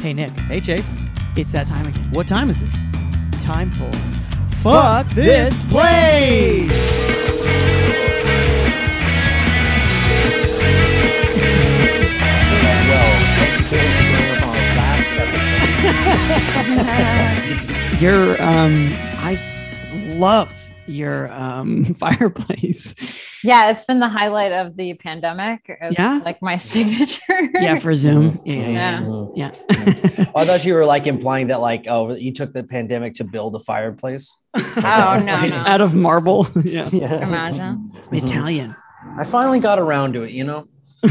Hey, Nick, Hey, Chase. it's that time again. What time is it? Time for Fuck this place! your. Um, I love your um fireplace. Yeah, it's been the highlight of the pandemic. It's Yeah? like my signature. Yeah, for Zoom. Yeah, yeah, yeah. Mhm. yeah. I thought you were like implying that like oh you took the pandemic to build a fireplace. Oh no, no. Out of marble. yeah. Yeah. Imagine. Italian. I finally got around to it, you know.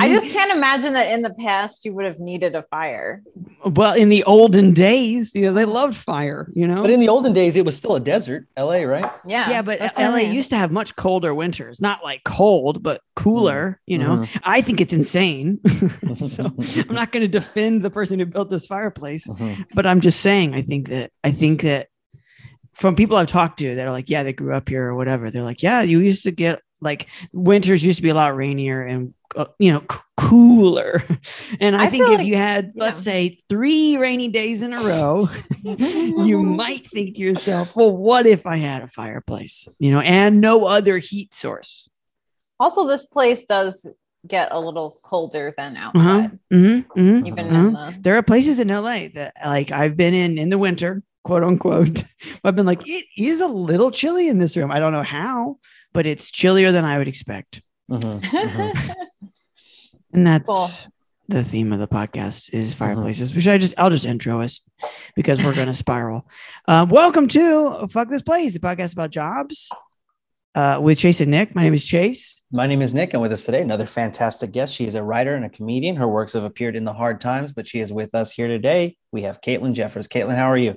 I just can't imagine that in the past you would have needed a fire. well in the olden days, you know, they loved fire. You know. But in the olden days, it was still a desert, LA, right? Yeah. yeah, but that's LA used to have much colder winters. Not like cold, but cooler. You know, Mhm. I think it's insane. so I'm not going to defend the person who built this fireplace, Mhm. but I'm just saying. I think that I think that from people I've talked to that are like, yeah, they grew up here or whatever. They're like, yeah, you used to get like winters used to be a lot rainier and uh, you know c- cooler. And I, I think if like- you had, yeah. let's say, three rainy days in a row, you might think to yourself, well, what if I had a fireplace, you know, and no other heat source? Also, this place does get a little colder than Uh-huh. outside, Mm-hmm, mm-hmm. even Uh-huh. in the. There are places in LA that like I've been in in the winter, quote unquote. I've been like, it is a little chilly in this room. I don't know how, but it's chillier than I would expect. Mhm. Mhm. And that's Cool. the theme of the podcast is fireplaces, which I just I'll just intro us because we're gonna spiral. Uh, welcome to Fuck This Place, a podcast about jobs. Uh, with Chase and Nick. My name is Chase. My name is Nick, and with us today, another fantastic guest. She is a writer and a comedian. Her works have appeared in the hard times, but she is with us here today. We have Caitlin Jeffers. Caitlin, how are you?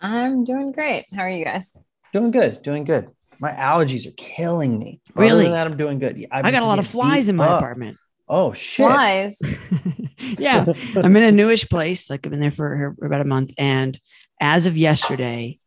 I'm doing great. How are you guys? Doing good, doing good. My allergies are killing me. Other Really? than that, I'm doing good. Yeah, I got a lot of flies in my up. apartment. Oh shit! Flies. yeah, I'm in a newish place. Like I've been there for for about a month, and as of yesterday,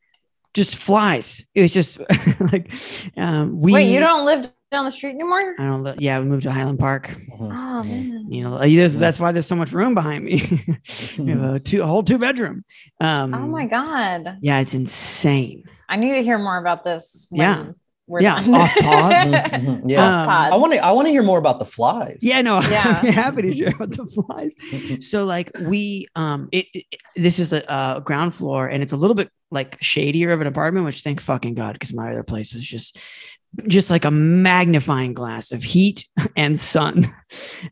just flies. It was just like um, we. Wait, you don't live down the street anymore? I don't. li- Yeah, we moved to Highland Park. Mhm. Oh man. You know, uh, that's why there's so much room behind me. we have a two, a whole two bedroom. Um, Oh my god. Yeah, it's insane. I need to hear more about this. When Yeah. We're Yeah, done. off pod. Mhm. Yeah, Um, pod. I want to. I want to hear more about the flies. Yeah, no, Yeah. I'm happy to share about the flies. so like we um it, it- this is a, uh ground floor and it's a little bit like shadier of an apartment which thank fucking god because my other place was just just like a magnifying glass of heat and sun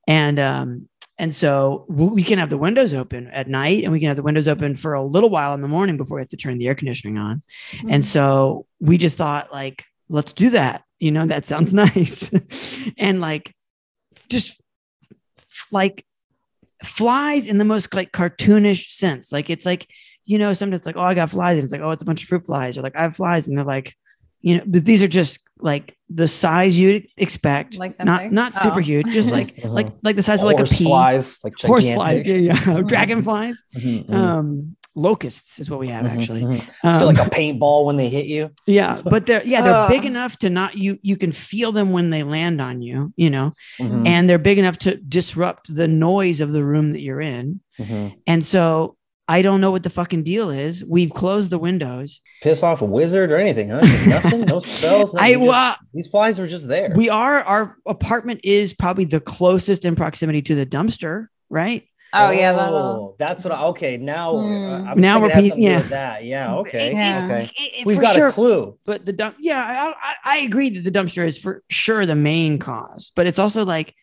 and um and so we can have the windows open at night and we can have the windows mm-hmm. open for a little while in the morning before we have to turn the air conditioning on and mm-hmm. so we just thought like, let's do that. You know, that sounds nice. and like just like flies in the most like cartoonish sense. Like it's like, you know, sometimes it's like, oh, I got flies. And it's like, oh, it's a bunch of fruit flies. Or like I have flies. And they're like, you know, but these are just like the size you'd expect. Like them not big? not super Oh. huge, just like Mhm. like like the size of like a Horse pea. flies, like Horse gigantic. flies, yeah, yeah. Dragonflies. Mhm, mhm, Um, locusts is what we have mhm, actually. mhm. Um, Feel like a paintball when they hit you. yeah, but they're yeah, they're big enough to not you you can feel them when they land on you, you know, and they're big enough to disrupt the noise of the room that you're in. And so I don't know what the fucking deal is. We've closed the windows. Piss off a wizard or anything, huh? Just nothing, no spells. I just- well, these flies were just there. we are our apartment is probably the closest in proximity to the dumpster, right? Oh yeah, that'll Oh, that's what. I, okay, now Hmm. uh, I'm Now now we're we're pe- yeah. yeah. that. Yeah. Okay. Yeah. Okay. It- it- We've got sure, a clue. but the dump yeah I, I i agree that the dumpster is for sure the main cause but it's also like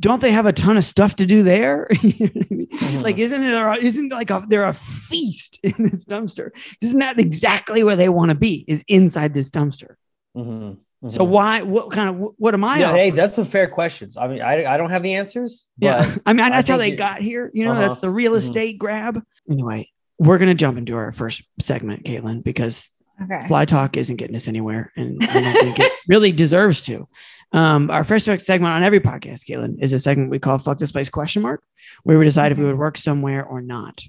don't they have a ton of stuff to do there You know I mean? like isn't there a- isn't like a there a feast in this dumpster isn't that exactly where they want to be is inside this dumpster Mhm, so mhm. why what kind of what am i Yeah, hey, that's some fair questions. I mean, I, I don't have the answers. yeah i mean I that's how they you- got here you know Uh-huh. that's the real Mhm. estate grab anyway we're gonna jump into our first segment caitlin because okay. fly talk isn't getting us anywhere and i don't think it really deserves to um, our first segment on every podcast caitlin is a segment we call fuck this place question mark where we decide if we would work somewhere or not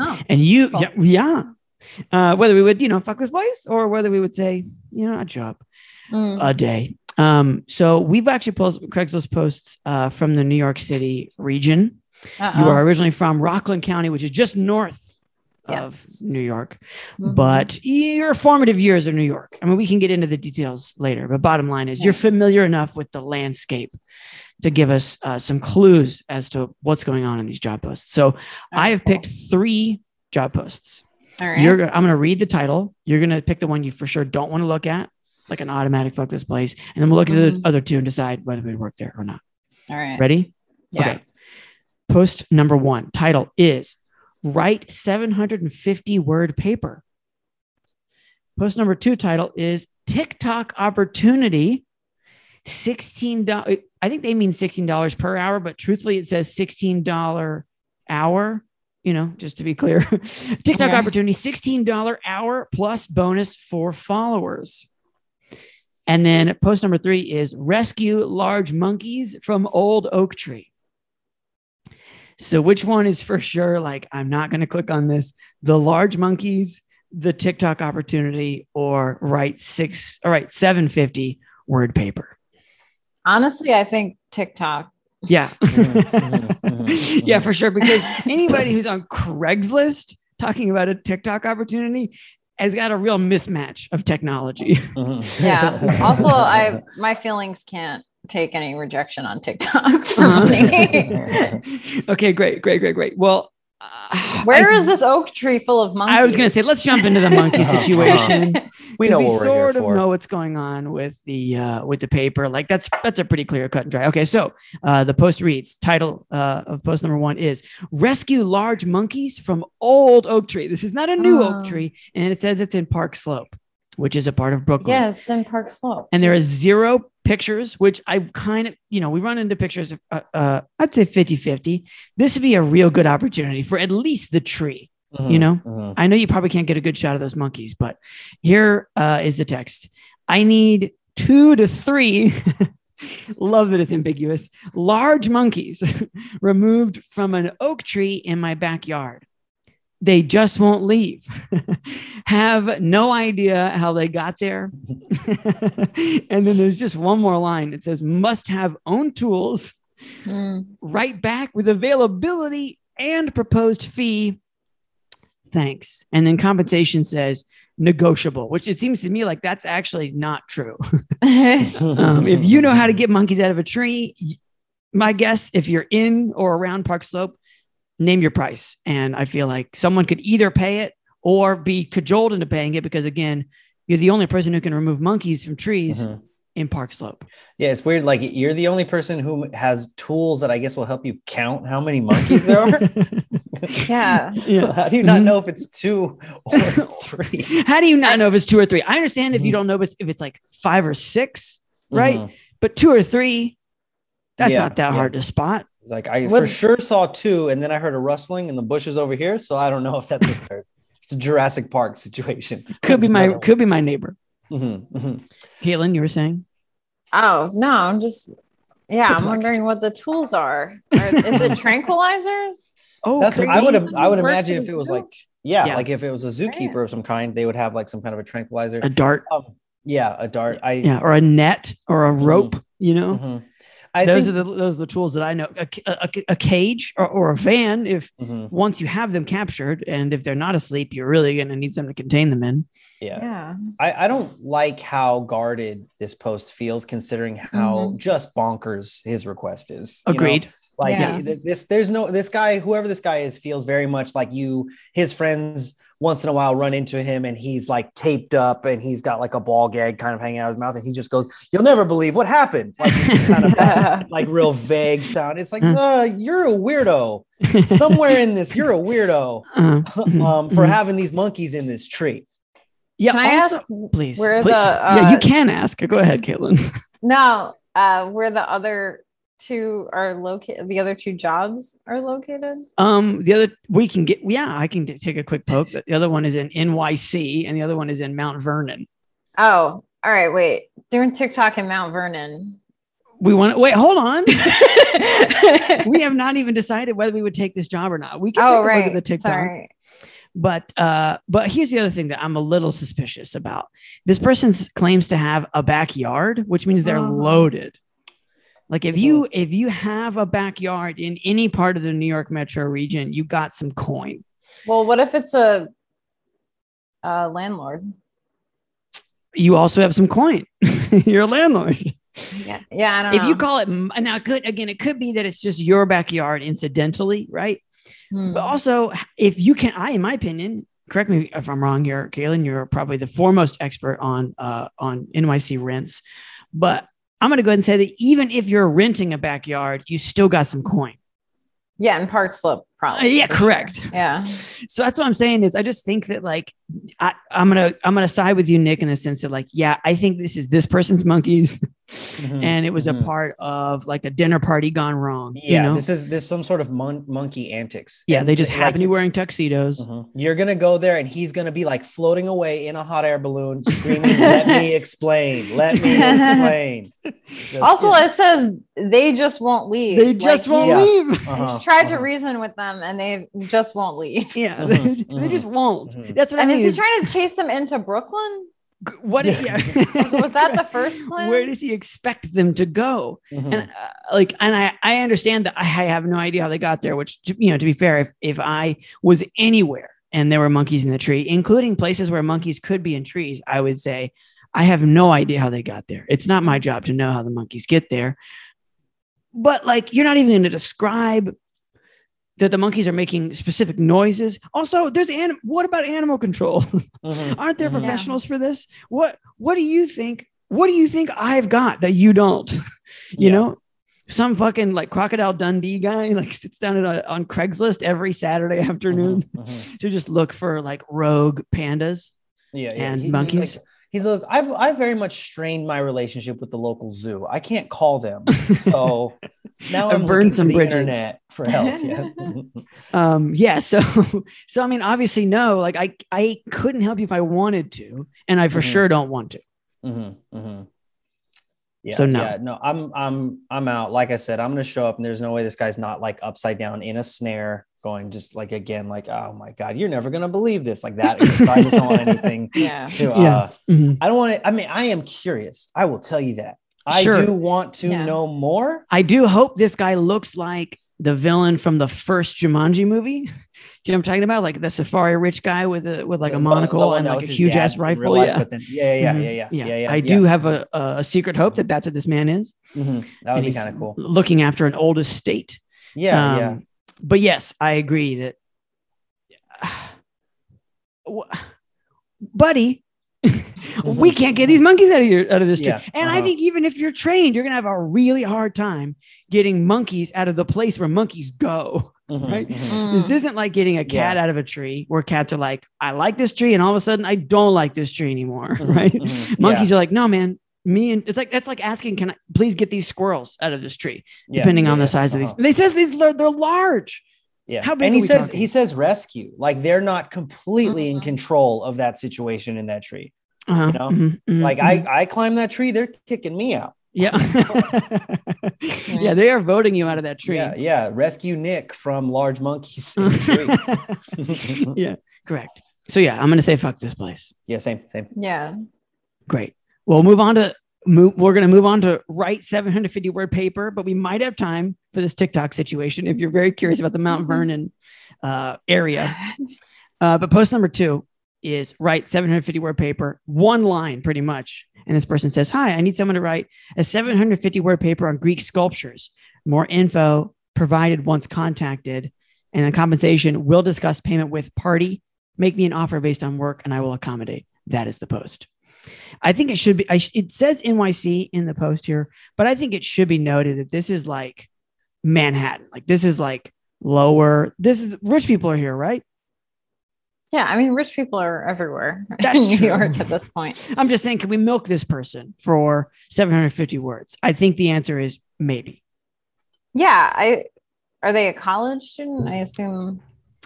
Oh. and you Cool. yeah, yeah. Uh, whether we would you know fuck this place or whether we would say you know a job Mm. a day um, so we've actually posted craigslist posts uh, from the new york city region Uh-oh. You are originally from Rockland County, which is just north of Yes. New York, Mhm. but your formative years are New York. I mean, we can get into the details later, but bottom line is Yeah. you're familiar enough with the landscape to give us uh, some clues as to what's going on in these job posts. So I have cool. picked three job posts. All right. You're, I'm going to read the title. You're going to pick the one you for sure don't want to look at, like an automatic fuck this place, and then we'll look at Mhm. the other two and decide whether we work there or not. All right. Ready? Yeah. Okay. Post number one title is Write 750 word paper. Post number two title is TikTok opportunity. $16. I think they mean $16 per hour, but truthfully, it says $16 hour. You know, just to be clear, TikTok Yeah. opportunity, $16 hour plus bonus for followers. And then post number three is rescue large monkeys from old oak tree. So which one is for sure? Like, I'm not going to click on this. The large monkeys, the TikTok opportunity, or write six, all right, 750 word paper. Honestly, I think TikTok. Yeah. Mhm, mhm, mhm, yeah, for sure. Because anybody who's on Craigslist talking about a TikTok opportunity has got a real mismatch of technology. Mhm. Yeah. also, I my feelings can't take any rejection on TikTok for Uh-huh. me. okay, great, great, great, great. Well, uh, Where I, is this oak tree full of monkeys? I was going to say, let's jump into the monkey Uh-huh. situation. we 'Cause know we sort of for. know what's going on with the uh, with the paper. Like that's that's a pretty clear cut and dry. Okay, so uh, the post reads title uh, of post number one is "Rescue Large Monkeys from Old Oak Tree." This is not a new Oh. oak tree, and it says it's in Park Slope, which is a part of Brooklyn. Yeah, it's in Park Slope. And there is zero pictures, which I kind of, you know, we run into pictures of, uh, uh, I'd say 50 50. This would be a real good opportunity for at least the tree. you Mhm, know? mhm. I know you probably can't get a good shot of those monkeys, but here uh, is the text. I need two to three. Love that it's ambiguous. Large monkeys removed from an oak tree in my backyard. They just won't leave. Have no idea how they got there. and then there's just one more line. It says, must have own tools Mm. right back with availability and proposed fee. Thanks. And then compensation says negotiable, which it seems to me like that's actually not true. um, if you know how to get monkeys out of a tree, my guess, if you're in or around Park Slope, name your price. And I feel like someone could either pay it or be cajoled into paying it because, again, you're the only person who can remove monkeys from trees Mhm. in Park Slope. Yeah, it's weird. Like you're the only person who has tools that I guess will help you count how many monkeys there are. yeah. yeah. How do you not Mhm. know if it's two or three? How do you not know if it's two or three? I understand if you Mhm. don't know if it's, if it's like five or six, right? Mhm. But two or three, that's Yeah, not that yeah. hard to spot. It's like I What- for sure saw two, and then I heard a rustling in the bushes over here. So I don't know if that's a third. It's a Jurassic Park situation. Could be my another could be my neighbor. one. Mhm, mhm. Caitlin, you were saying? Oh no, I'm just yeah. I'm wondering what the tools are. Are- is it tranquilizers? Oh, That's what I would have. I would imagine if it was zoo? like yeah, Yeah. like if it was a zookeeper of some kind, they would have like some kind of a tranquilizer. a dart, Um, yeah, a dart. I yeah, or a net or a rope. You know, mhm. I those think, are the those are the tools that I know. A, a, a cage or, or a van. If mhm, once you have them captured, and if they're not asleep, you're really going to need something to contain them in. yeah. Yeah. I, I don't like how guarded this post feels, considering how just bonkers his request is. you know? Agreed. Like Yeah. this, there's no this guy, whoever this guy is, feels very much like you. His friends once in a while run into him, and he's like taped up, and he's got like a ball gag kind of hanging out of his mouth, and he just goes, "You'll never believe what happened." Like kind of that, like real vague sound. It's like, Mm. uh, you're a weirdo. Somewhere in this, you're a weirdo Uh, um, for mhm. having these monkeys in this tree. yeah. Can I also- ask please? where please- the, yeah, you uh, can ask. Go ahead, Caitlin. no, uh, where the other two are located? The other two jobs are located. Um, the other we can get. Yeah, I can take a quick poke. The other one is in NYC, and the other one is in Mount Vernon. Oh, all right. Wait, doing TikTok in Mount Vernon. We want to wait. Hold on. we have not even decided whether we would take this job or not. We can take oh, a right. look at the TikTok. Sorry. But uh, but here's the other thing that I'm a little suspicious about. This person claims to have a backyard, which means they're Uh-huh. loaded. Like if you if you have a backyard in any part of the New York metro region, you got some coin. Well, what if it's a, a landlord? You also have some coin. You're a landlord. Yeah, yeah. I don't If know. you call it now, could again, it could be that it's just your backyard incidentally, right? Hmm. But also, if you can, I, in my opinion, correct me if I'm wrong here, Caitlin, you're probably the foremost expert on uh, on NYC rents. But I'm going to go ahead and say that even if you're renting a backyard, you still got some coin. yeah, and Park Slope Uh, probably. yeah, for sure. correct. Yeah. So that's what I'm saying is I just think that like I, I'm gonna I'm gonna side with you, Nick, in the sense that like yeah, I think this is this person's monkeys, Mhm, and it was mhm. a part of like a dinner party gone wrong. Yeah, you know, this is this some sort of mon- monkey antics. yeah, And they just like, happen to be wearing tuxedos. Mhm. You're gonna go there, and he's gonna be like floating away in a hot air balloon, screaming, "Let me explain! Let me explain!" Just- Also, it says they just won't leave. They just Like, won't Yeah. leave. Uh-huh, He's tried to uh-huh. reason with them, and they just won't leave. Yeah, they, they mhm, just won't. mhm. That's what And I is he trying to chase them into Brooklyn? What? Yeah. Was that the first plan? Where does he expect them to go? Mhm. and uh, like and i i understand that i have no idea how they got there which you know to be fair if if i was anywhere and there were monkeys in the tree including places where monkeys could be in trees i would say i have no idea how they got there it's not my job to know how the monkeys get there but like you're not even going to describe that the monkeys are making specific noises also there's an what about animal control Mhm, aren't there mhm. professionals for this what what do you think what do you think i've got that you don't you Yeah. know some fucking like crocodile dundee guy like sits down at a, on craigslist every saturday afternoon Mhm, mhm. to just look for like rogue pandas Yeah, yeah. And He- he's monkeys? like- He's like, I've I've very much strained my relationship with the local zoo. I can't call them, so now I've I'm burned some the bridges. internet for help. Yeah. um yeah so so i mean obviously no like i i couldn't help you if i wanted to and i for Mhm. sure don't want to Mhm, mhm. Yeah, So no. yeah, no, I'm I'm I'm out. Like I said, I'm gonna show up, and there's no way this guy's not like upside down in a snare, going just like again, like oh my god, you're never gonna believe this, like that. so I just don't want anything Yeah. to. Uh, Yeah. Mhm. I don't want to. I mean, I am curious. I will tell you that. I Sure. do want to Yeah. know more. I do hope this guy looks like the villain from the first Jumanji movie. Do you know what I'm talking about? Like the safari rich guy with a with like a The- the monocle and like a huge ass rifle. life, Yeah. but then- yeah, yeah, Mhm. yeah, yeah, yeah, yeah, yeah. I do have a, a secret hope that that's what this man is. Mhm. That and would be kind of cool. Looking after an old estate. Yeah, yeah. Um, But yes, I agree that, buddy, we can't get these monkeys out of your out of this tree. Yeah, And I uh-huh. think even if you're trained, you're gonna have a really hard time getting monkeys out of the place where monkeys go. Mhm, right? mhm. Mm. This isn't like getting a cat out of a tree where cats are like, I like this tree, and all of a sudden I don't like this tree anymore, Mhm, right? mhm. Monkeys are like, no, man. Me and it's like that's like asking, can I please get these squirrels out of this tree? Yeah, depending yeah, on the size of uh-huh. these. They says these they're, they're large. Yeah. How big and he says talking? he says rescue. Like they're not completely in Mhm. control of that situation in that tree. Uh-huh, know? mhm, mhm, Like mhm. I I climb that tree, they're kicking me out. yeah, yeah, they are voting you out of that tree. Yeah, yeah. Rescue Nick from large monkeys in the tree. yeah, correct. So yeah, I'm gonna say fuck this place. yeah, same, same. Yeah. Great. We'll move on to move. We're gonna move on to write 750 word paper, but we might have time for this TikTok situation if you're very curious about the Mount Mhm. Vernon uh, area. Uh, but post number two is write 750 word paper, one line pretty much. And this person says, Hi, I need someone to write a 750 word paper on Greek sculptures. More info provided once contacted. And then compensation will discuss payment with party. Make me an offer based on work and I will accommodate. That is the post. I think it should be, I it says NYC in the post here, but I think it should be noted that this is like Manhattan. Like this is like lower. This is rich people are here, right? Yeah. I mean, rich people are everywhere That's in New true. York at this point. I'm just saying, can we milk this person for 750 words? I think the answer is maybe. Yeah. I are they a college student? I assume.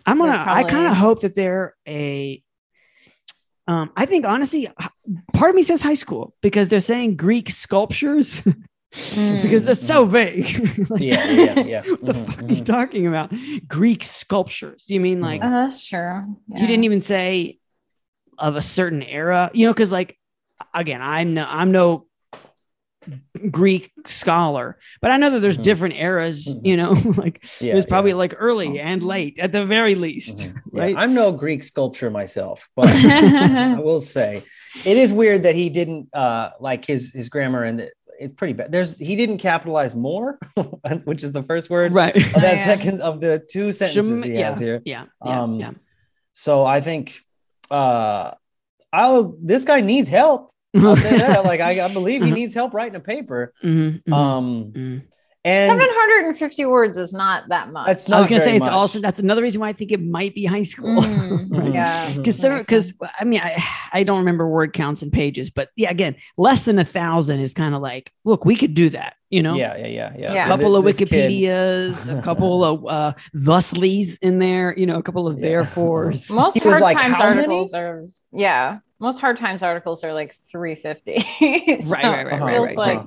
I'm gonna. They're I kind of hope that they're a. Um, I think honestly, part of me says high school because they're saying Greek sculptures because that's so vague. Like, Yeah, yeah, yeah, yeah. what the Mhm, fuck are you mhm. talking about? Greek sculptures? You mean like Oh, that's true. he didn't even say of a certain era? You know, because like again, I'm no, I'm no Greek scholar, but I know that there's Mhm. different eras. Mhm. You know, like Yeah, it was probably yeah. like early and late at the very least, Mhm. Yeah, right? I'm no Greek sculpture myself, but I will say it is weird that he didn't uh like his his grammar and it- it's pretty bad. There's he didn't capitalize more, which is the first word right. of that Oh, yeah. second of the two sentences he yeah, has here. yeah, yeah, Um, yeah. So I think uh I'll this guy needs help. I'll say that. Like I, I believe he Uh-huh. needs help writing a paper. Mhm, mhm, Um mhm. And 750 words is not that much. That's I was gonna say it's much. also that's another reason why I think it might be high school. Mm, yeah. because because I mean I I don't remember word counts and pages, but yeah, again, less than a thousand is kind of like, look, we could do that, you know. yeah, yeah, yeah, yeah. Yeah. A couple of This kid- Wikipedias, a couple of uh, thusleys in there, you know, a couple of Yeah. therefores. Most He hard like, times "How many?" articles are yeah. Most hard times articles are like 350. Right, So right, right, it right, feels right, like- right.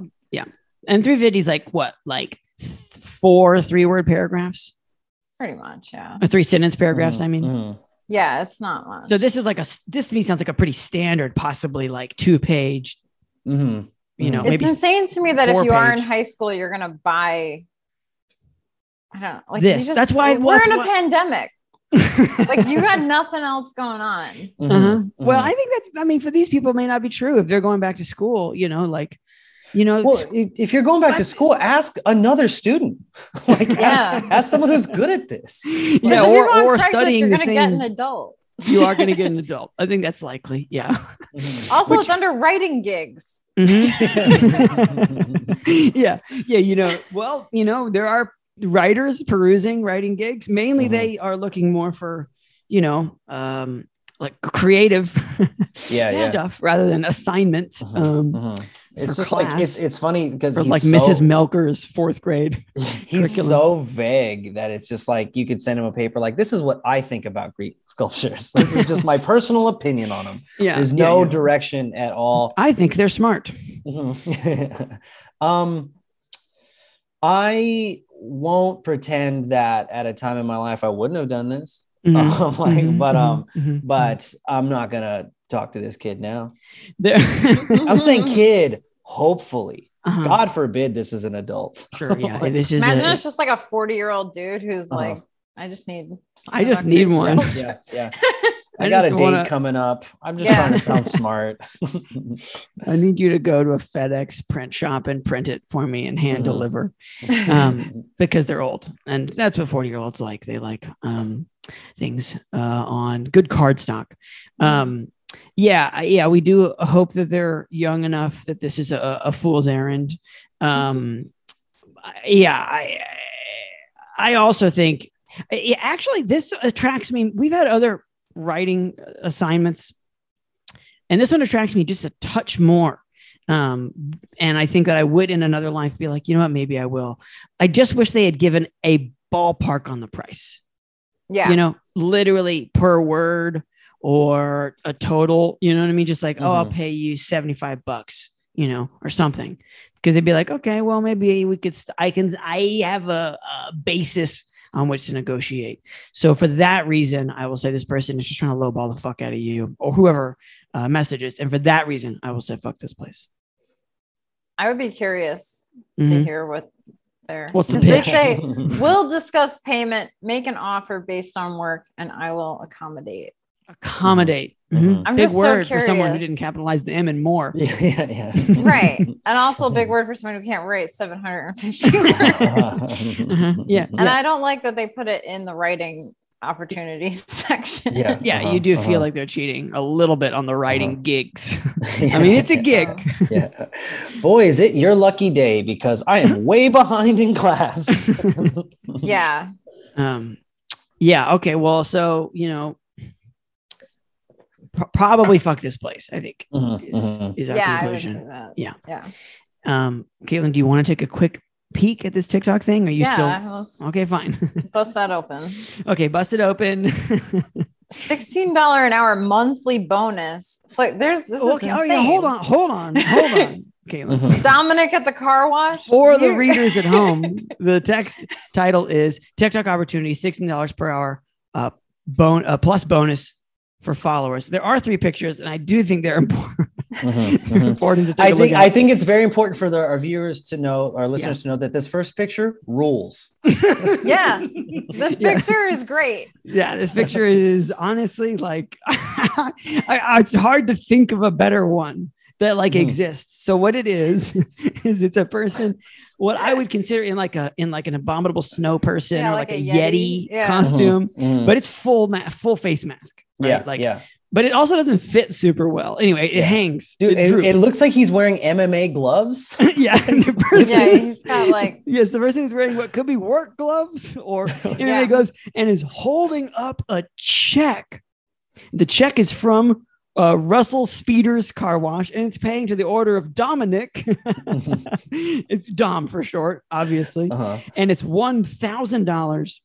And 350 is like what, like four three word paragraphs, Pretty much, yeah. or three sentence paragraphs. Mhm, I mean, mhm. Yeah, it's not much. so this is like a this to me sounds like a pretty standard, possibly like two page. Mhm. You know, Mhm. it's maybe insane to me that if four you are in high school, you're gonna buy. I don't know, like This. you That's why- we're that's in a why- pandemic. Like you got nothing else going on. Mhm, Uh-huh. Well, mhm. I think that's. I mean, for these people, it may not be true if they're going back to school. You know, like, you know, Well, if if you're going back to school, ask another student. like, Yeah. ask someone who's good at this. yeah, Because or you're on or Craigslist, studying you're the gonna get same. an adult. you are going to get an adult. I think that's likely. Yeah. Mhm. Also, Which- it's under writing gigs. Mhm. yeah, yeah. You know, well, you know, there are writers perusing writing gigs. Mainly, Mhm. they are looking more for, you know, um, like creative Yeah, yeah. stuff rather than assignments. Mhm, Um, mhm. It's just like it's it's funny because like so, Mrs. Melker's fourth grade. he's curriculum. so vague that it's just like you could send him a paper like this is what I think about Greek sculptures. This is just my personal opinion on them. Yeah, There's no yeah. direction at all. I think they're smart. Um, I won't pretend that at a time in my life I wouldn't have done this. Mhm, Um, like, mhm, but mhm, um, mhm, but I'm not gonna talk to this kid now. I'm saying kid. Hopefully, Uh-huh. God forbid this is an adult. Sure. Yeah. This is. Imagine a- it's just like a 40 year old dude who's Uh-huh. like, I just need. I just need one. Yeah, yeah. I I got a date wanna- coming up. I'm just Yeah. trying to sound smart. I need you to go to a FedEx print shop and print it for me and hand deliver Um, because they're old, and that's what forty year olds like. They like um, things uh, on good card stock. Um, yeah, yeah, we do hope that they're young enough that this is a, a fool's errand. Um, yeah, I I also think actually this attracts me. We've had other writing assignments, and this one attracts me just a touch more. Um, and I think that I would in another life be like, you know what, maybe I will. I just wish they had given a ballpark on the price. Yeah. You know, literally per word or a total, you know what I mean? Just like, oh, I'll Mhm. pay you 75 bucks, you know, or something. Because they'd be like, okay, well, maybe we could, st- I can, I have a, a basis on which to negotiate. So for that reason, I will say this person is just trying to lowball the fuck out of you or whoever uh, messages. And for that reason, I will say, fuck this place. I would be curious to Mhm. hear what they're. What's the because they say, we'll discuss payment, make an offer based on work, and I will accommodate. Accommodate. Mhm. Mhm. I'm Big just so word for someone who didn't capitalize the M and more. yeah, yeah, yeah. Right. And also a big word for someone who can't write 750 words. Mhm. Yeah. And I don't like that they put it in the writing opportunities section. Yeah. Yeah, Uh-huh, you do feel uh-huh. like they're cheating a little bit on the writing Uh-huh. gigs. I mean, it's a gig. yeah. Boy, is it your lucky day because I am way behind in class. Yeah. um, yeah. Okay. Well, so you know, pro- probably fuck this place. I think Mhm, is, mhm. is our Yeah. Conclusion. Yeah. Yeah. Um, Caitlin, do you want to take a quick peek at this TikTok thing? Are you yeah. still Let's okay? Fine. bust that open. okay, bust it open. $16 an hour monthly bonus. Like there's this okay. is Oh yeah. Hold on. Hold on. Hold on. Caitlin. Mhm. Dominic at the car wash. For the readers at home, the text title is TikTok opportunity, $16 per hour, uh, bone, uh, plus bonus for followers. There are three pictures, and I do think they're important. Mhm, mhm. important to take I a look think at. I think it's very important for the, our viewers to know, our listeners to know that this first picture rules. Yeah. This Yeah. picture is great. yeah, this picture is honestly like I, I- it's hard to think of a better one that like Mhm. exists. So what it is is it's a person what I would consider in like a in like an abominable snow person Yeah, or like like, a, a yeti, Yeti. Yeah. costume, Mhm. but it's full ma- full face mask. Right? yeah, like yeah, but it also doesn't fit super well. Anyway, it hangs. dude, it, droops. it looks like he's wearing MMA gloves. yeah, the person Yeah, is- he's got like Yes, the person is wearing what could be work gloves or MMA Yeah. gloves and is holding up a check. The check is from uh, Russell Speeders Car Wash and it's paying to the order of Dominic. it's Dom for short, obviously. Uh-huh. And it's $1,000.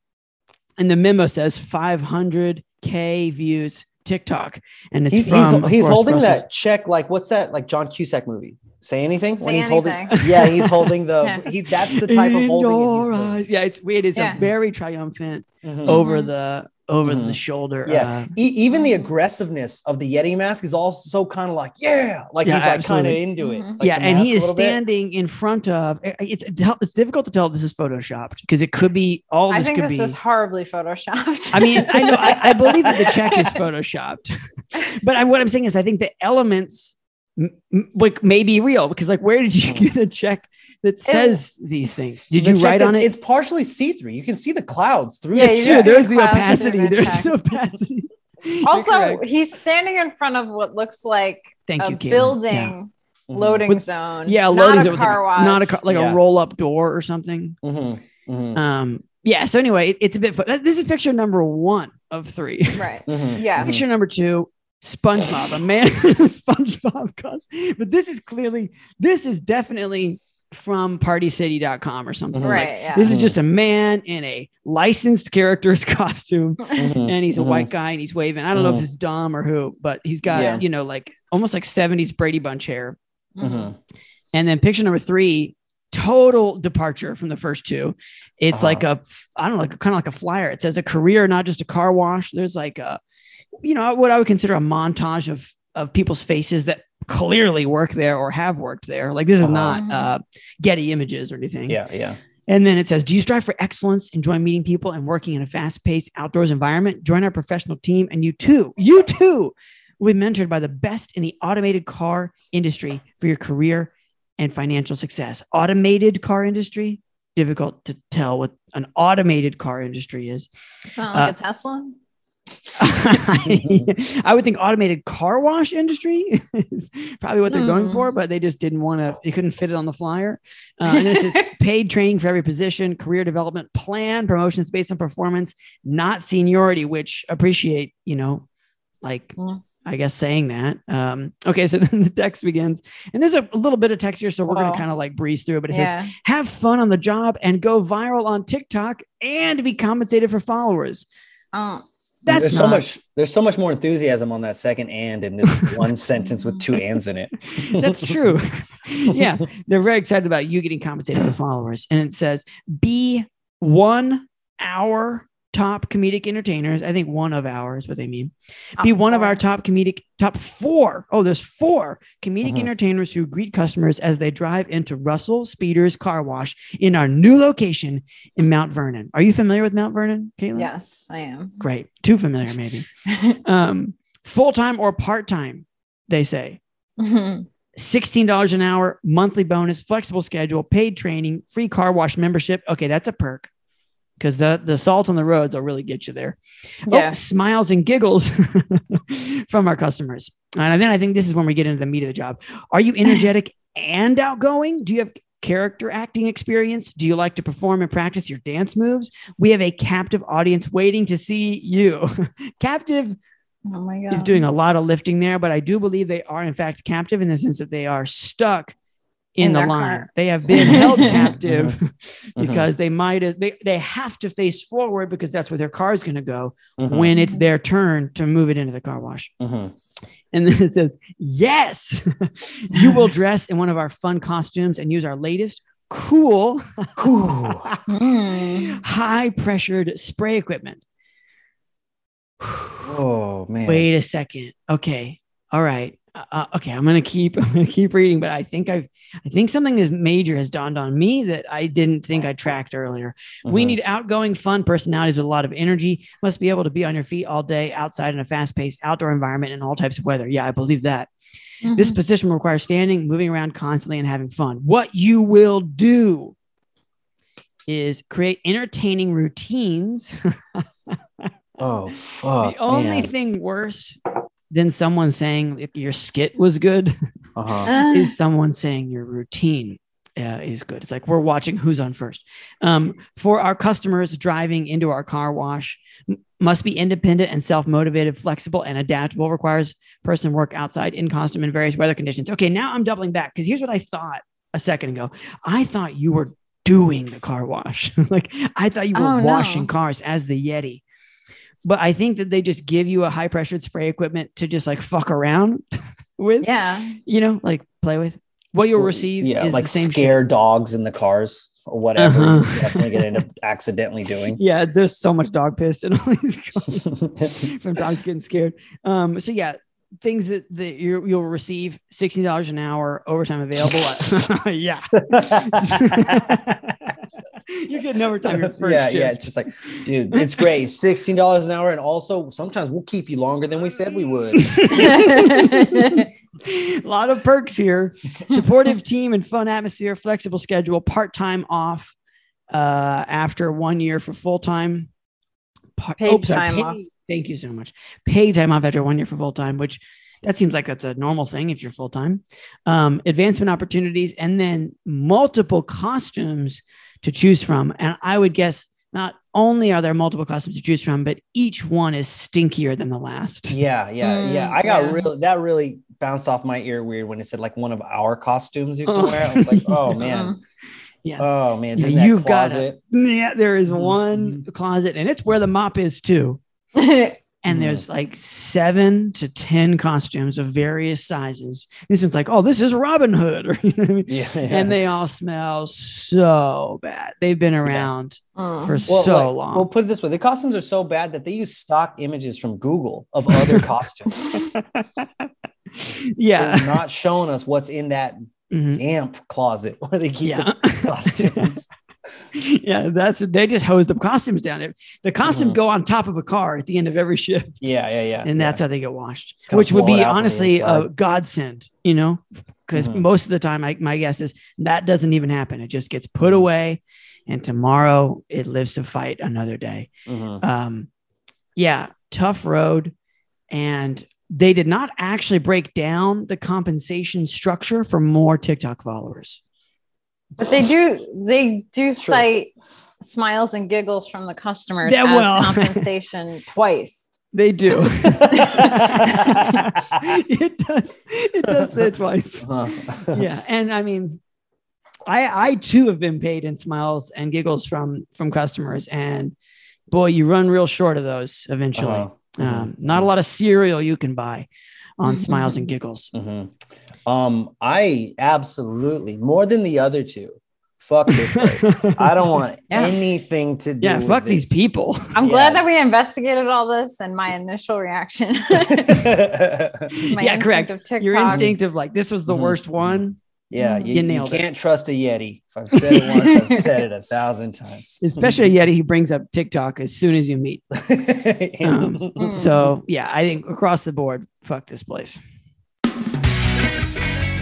And the memo says 500K views TikTok. And it's He's, from, he's, he's course, holding Russell's- that check like what's that like John Cusack movie? Say anything when Say he's holding. anything. Yeah, he's holding the. Yeah. He that's the type of In holding. your eyes. Yeah, it's it is Yeah. a very triumphant Mhm. over Mhm. the over the Mhm. shoulder. Yeah. uh, E- even the aggressiveness of the Yeti mask is also kind of like, yeah, like Yeah, he's like kind of into it. Mhm. like yeah, and he is little bit. standing in front of. It's it's difficult to tell this is photoshopped because it could be all. I this think could this be. is horribly photoshopped. I mean, I know. I, I believe that the check is photoshopped, but I, what I'm saying is, I think the elements m- m- like may be real because, like, where did you get a check that says these things? Did you write on it? It's partially see through. You can see the clouds through. Yeah, the Sure, can see check. there's the clouds through opacity. the There's the opacity. Also, correct. he's standing in front of what looks like Thank a you, Caitlin. building Mhm. loading With- zone. Yeah, not loading a zone with, like, car wash. not a car, like Yeah. a roll up door or something. Mhm. Mhm. Um, yeah. So anyway, it- it's a bit. fu- This is picture number one of three. right. Mhm. Yeah. Mhm. Picture number two, SpongeBob, a man SpongeBob costume. But this is clearly, this is definitely from partycity.com or something. Mhm. Like, Right. Yeah. This is just a man in a licensed character's costume, Mhm. and he's a white guy and he's waving. I don't know if it's Dom or who, but he's got, Yeah. you know, like almost like 70s Brady Bunch hair. And then picture number three, total departure from the first two. It's Uh-huh. like a, I don't know, like kind of like a flyer. It says a career, not just a car wash. There's like a, you know, what I would consider a montage of of people's faces that clearly work there or have worked there. Like this is Uh-huh. not uh, Getty Images or anything. Yeah, yeah. And then it says, Do you strive for excellence, enjoy meeting people, and working in a fast paced outdoors environment? Join our professional team, and you too, you too will be mentored by the best in the automated car industry for your career and financial success. Automated car industry, difficult to tell what an automated car industry is. It's not like Uh, a Tesla. I would think automated car wash industry is probably what they're going Hmm. for, but they just didn't want to, they couldn't fit it on the flyer. Uh, and then it says paid training for every position, career development plan, promotions based on performance, not seniority, which appreciate, you know, like Mm. I guess saying that. Um, okay, so then the text begins, and there's a, a little bit of text here, so we're gonna kind of like breeze through it, but it says have fun on the job and go viral on TikTok and be compensated for followers. Oh, That's there's not, so much. There's so much more enthusiasm on that second "and" in this one sentence with two "ands" in it. That's true. yeah, they're very excited about you getting compensated for followers, and it says be one hour top comedic entertainers. I think one of ours, what they mean. Be one of our top comedic top four. Oh, there's four comedic Mhm. entertainers who greet customers as they drive into Russell Speeders Car Wash in our new location in Mount Vernon. Are you familiar with Mount Vernon, Caitlin? Yes, I am. Great. Too familiar, maybe. um, full time or part time, they say. Mhm. $16 an hour, monthly bonus, flexible schedule, paid training, free car wash membership. Okay, that's a perk because the, the salt on the roads will really get you there. Oh, yeah. Oh, smiles and giggles from our customers. And then I think this is when we get into the meat of the job. Are you energetic and outgoing? Do you have character acting experience? Do you like to perform and practice your dance moves? We have a captive audience waiting to see you. captive Oh my god. is doing a lot of lifting there, but I do believe they are in fact captive in the sense that they are stuck in, In the line. car. They have been held captive Mhm. because they might as they, they have to face forward because that's where their car is going to go Mhm. when it's their turn to move it into the car wash. Mhm. And then it says, Yes, you will dress in one of our fun costumes and use our latest cool Whew. Mm. high pressured spray equipment. Oh man. Wait a second. Okay. All right. Uh, uh, okay. I'm gonna keep. I'm gonna keep reading, but I think I've. I think something is major has dawned on me that I didn't think I tracked earlier. We Mhm. need outgoing, fun personalities with a lot of energy. Must be able to be on your feet all day, outside in a fast-paced outdoor environment in all types of weather. Yeah, I believe that. This Mhm. position requires standing, moving around constantly, and having fun. What you will do is create entertaining routines. Oh fuck. the only man. thing worse than someone saying if your skit was good Uh-huh. Uh, is someone saying your routine uh, is good. It's like we're watching who's on first. Um, for our customers driving into our car wash, m- must be independent and self motivated, flexible and adaptable. Requires person work outside in costume in various weather conditions. Okay, now I'm doubling back because here's what I thought a second ago. I thought you were doing the car wash. like I thought you were Oh, no. washing cars as the Yeti. But I think that they just give you a high pressured spray equipment to just like fuck around with yeah. you know, like play with. What you'll receive yeah, is like the same scare dogs in the cars or whatever. Uh-huh. You definitely get into accidentally doing. Yeah, there's so much dog piss in all these cars from dogs getting scared. Um, so yeah, things that, that you you'll receive sixteen dollars an hour, overtime available. yeah, you're getting overtime your first yeah, shift. yeah. It's just like, dude, it's great. Sixteen dollars an hour, and also sometimes we'll keep you longer than we said we would. a lot of perks here supportive team and fun atmosphere flexible schedule part-time off uh after one year for full-time Part- Paid sorry, time paid- off. thank you so much paid time off after one year for full-time which that seems like that's a normal thing if you're full-time um advancement opportunities and then multiple costumes to choose from and i would guess not only are there multiple costumes to choose from but each one is stinkier than the last Yeah, yeah, yeah. Mm, I got yeah. real that really bounced off my ear weird when it said like one of our costumes you can Oh. wear. I was like, oh man, yeah oh man, Yeah, yeah, you've got closet. Yeah, there is one closet, and it's where the mop is too. And Mhm. there's like seven to ten costumes of various sizes. This one's like, oh, this is Robin Hood, or you know what I mean? yeah, yeah. And they all smell so bad. They've been around Mm. for Well, so like, long. Well, put it this way: the costumes are so bad that they use stock images from Google of other costumes. yeah, They're not showing us what's in that Mhm. damp closet where they keep yeah. the costumes. yeah, that's they just hose the costumes down. It- The costumes Mhm. go on top of a car at the end of every shift. yeah, yeah, yeah. and that's yeah. how they get washed, Kinda which would be out from the honestly a godsend, you know, because Mhm. most of the time, I, my guess is that doesn't even happen. It just gets put Mhm. away, and tomorrow it lives to fight another day. Mhm. Um, yeah, tough road, and they did not actually break down the compensation structure for more TikTok followers. But they do they do It's true. cite smiles and giggles from the customers Yeah, as well. compensation twice. They do. it does. It does say twice. Uh-huh. yeah and i mean i i too have been paid in smiles and giggles from from customers and boy you run real short of those eventually Uh-huh. um, not a lot of cereal you can buy on Mhm. smiles and giggles Mhm. Um, I absolutely more than the other two. Fuck this place. I don't want Yeah. anything to do. yeah with fuck these people I'm Yeah. glad that we investigated all this and my initial reaction. my Yeah, correct. Of TikTok. your instinct of like this was the Mhm. worst one yeah, You you, you nailed it. can't trust a Yeti. If I've said it once, I've said it a thousand times. especially a yeti he brings up tiktok as soon as you meet Um, Mm. so yeah i think across the board fuck this place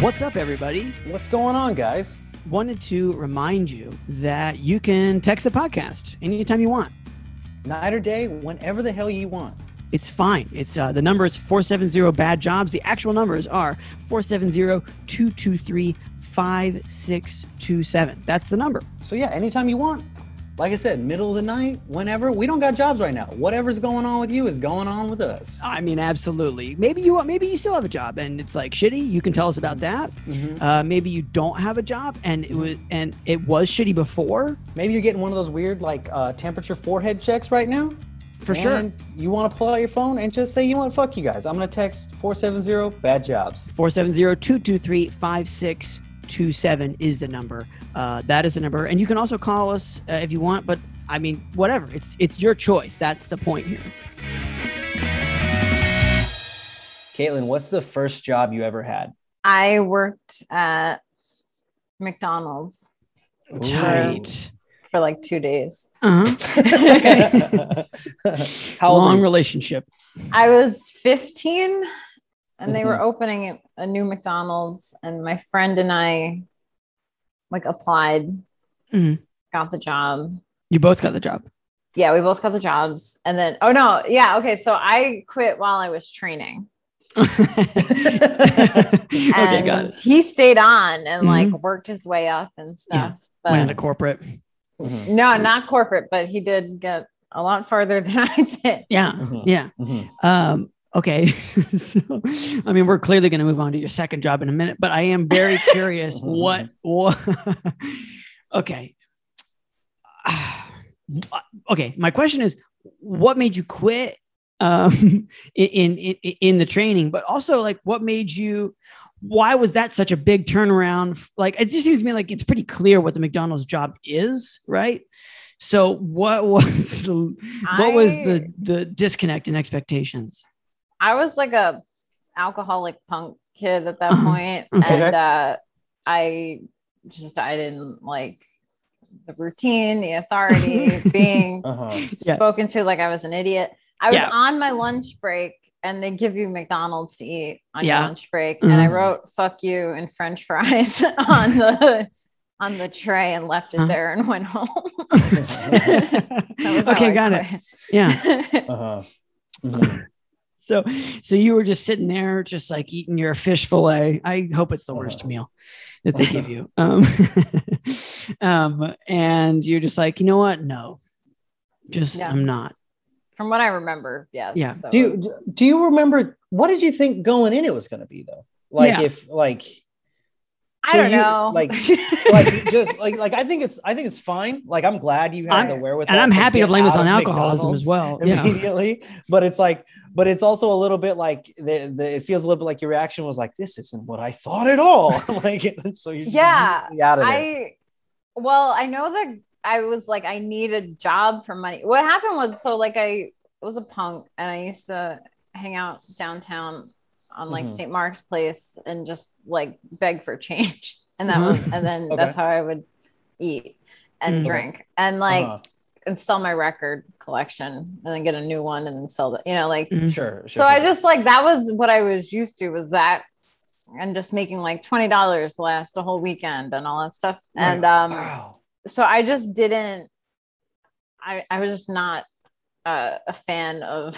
what's up everybody What's going on, guys? wanted to remind you that you can text the podcast anytime you want. Night or day, whenever the hell you want. It's fine. It's uh, the number is 470 bad jobs. The actual numbers are 470-223-5627. That's the number. So yeah, anytime you want. Like I said, middle of the night, whenever. We don't got jobs right now. Whatever's going on with you is going on with us. I mean, absolutely. Maybe you maybe you still have a job and it's like shitty. You can tell us about that. Mhm. Uh, maybe you don't have a job and it was and it was shitty before. Maybe you're getting one of those weird like uh, temperature forehead checks right now. For sure. You want to pull out your phone and just say, you know what, fuck you guys. I'm gonna text 470 bad jobs. 470-223-5627 is the number. Uh, that is the number. And you can also call us uh, if you want, but I mean, whatever. It's it's your choice. That's the point here. Caitlin, what's the first job you ever had? I worked at McDonald's Tight. For like two days. Uh-huh. How Long relationship. I was 15 and they Mm-hmm. were opening a new McDonald's and my friend and I like applied, Mhm. got the job. You both got the job. Yeah, we both got the jobs. And then oh no, yeah, okay. So I quit while I was training. okay, And got it. he stayed on and like worked his way up and stuff. But Went into corporate. Mhm. no, not corporate, but he did get a lot farther than I did. Yeah, Mhm. yeah. Mhm. Um, okay. so, I mean, we're clearly going to move on to your second job in a minute, but I am very curious what, what, okay. okay. My question is what made you quit um, in, in, in the training, but also like what made you, why was that such a big turnaround? Like, it just seems to me like it's pretty clear what the McDonald's job is, right? So what was the, what was the the disconnect in expectations? I was like a alcoholic punk kid at that Uh-huh. point, Okay. and uh, I just I didn't like the routine, the authority, being Uh-huh. Yeah. spoken to like I was an idiot. I was Yeah. on my lunch break, and they give you McDonald's to eat on Yeah. your lunch break, and I Mhm. wrote "fuck you" and French fries on the on the tray and left it Uh-huh. there and went home. That was how okay, I got it. Yeah. Uh-huh. Mhm. So so you were just sitting there, just like eating your fish fillet. I hope it's the worst Uh-huh. meal that they give you. Um, um, and you're just like, you know what? No, just Yeah. I'm not. From what I remember, yes. Yeah. that Do was- you do you remember what did you think going in it was going to be though? Like Yeah. if like I so don't you- know. like- like just like like I think it's I think it's fine. Like I'm glad you had I'm- the wherewithal. And I'm happy to get blame this on alcoholism McDonald's as well. Yeah. Immediately, but it's like, but it's also a little bit like the, the it feels a little bit like your reaction was like, this isn't what I thought at all. like so you're just Yeah, out of there. I well, I know that I was like I need a job for money. What happened was so like I was a punk and I used to hang out downtown on like Mhm. St. Mark's Place and just like beg for change. And that Mhm. was and then Okay. that's how I would eat and Mhm. drink and like Uh-huh. and sell my record collection and then get a new one and then sell it, you know, like Mhm. sure, sure. so I just like that was what I was used to was that and just making like twenty dollars last a whole weekend and all that stuff. And um wow. So I just didn't I I was just not uh, a fan of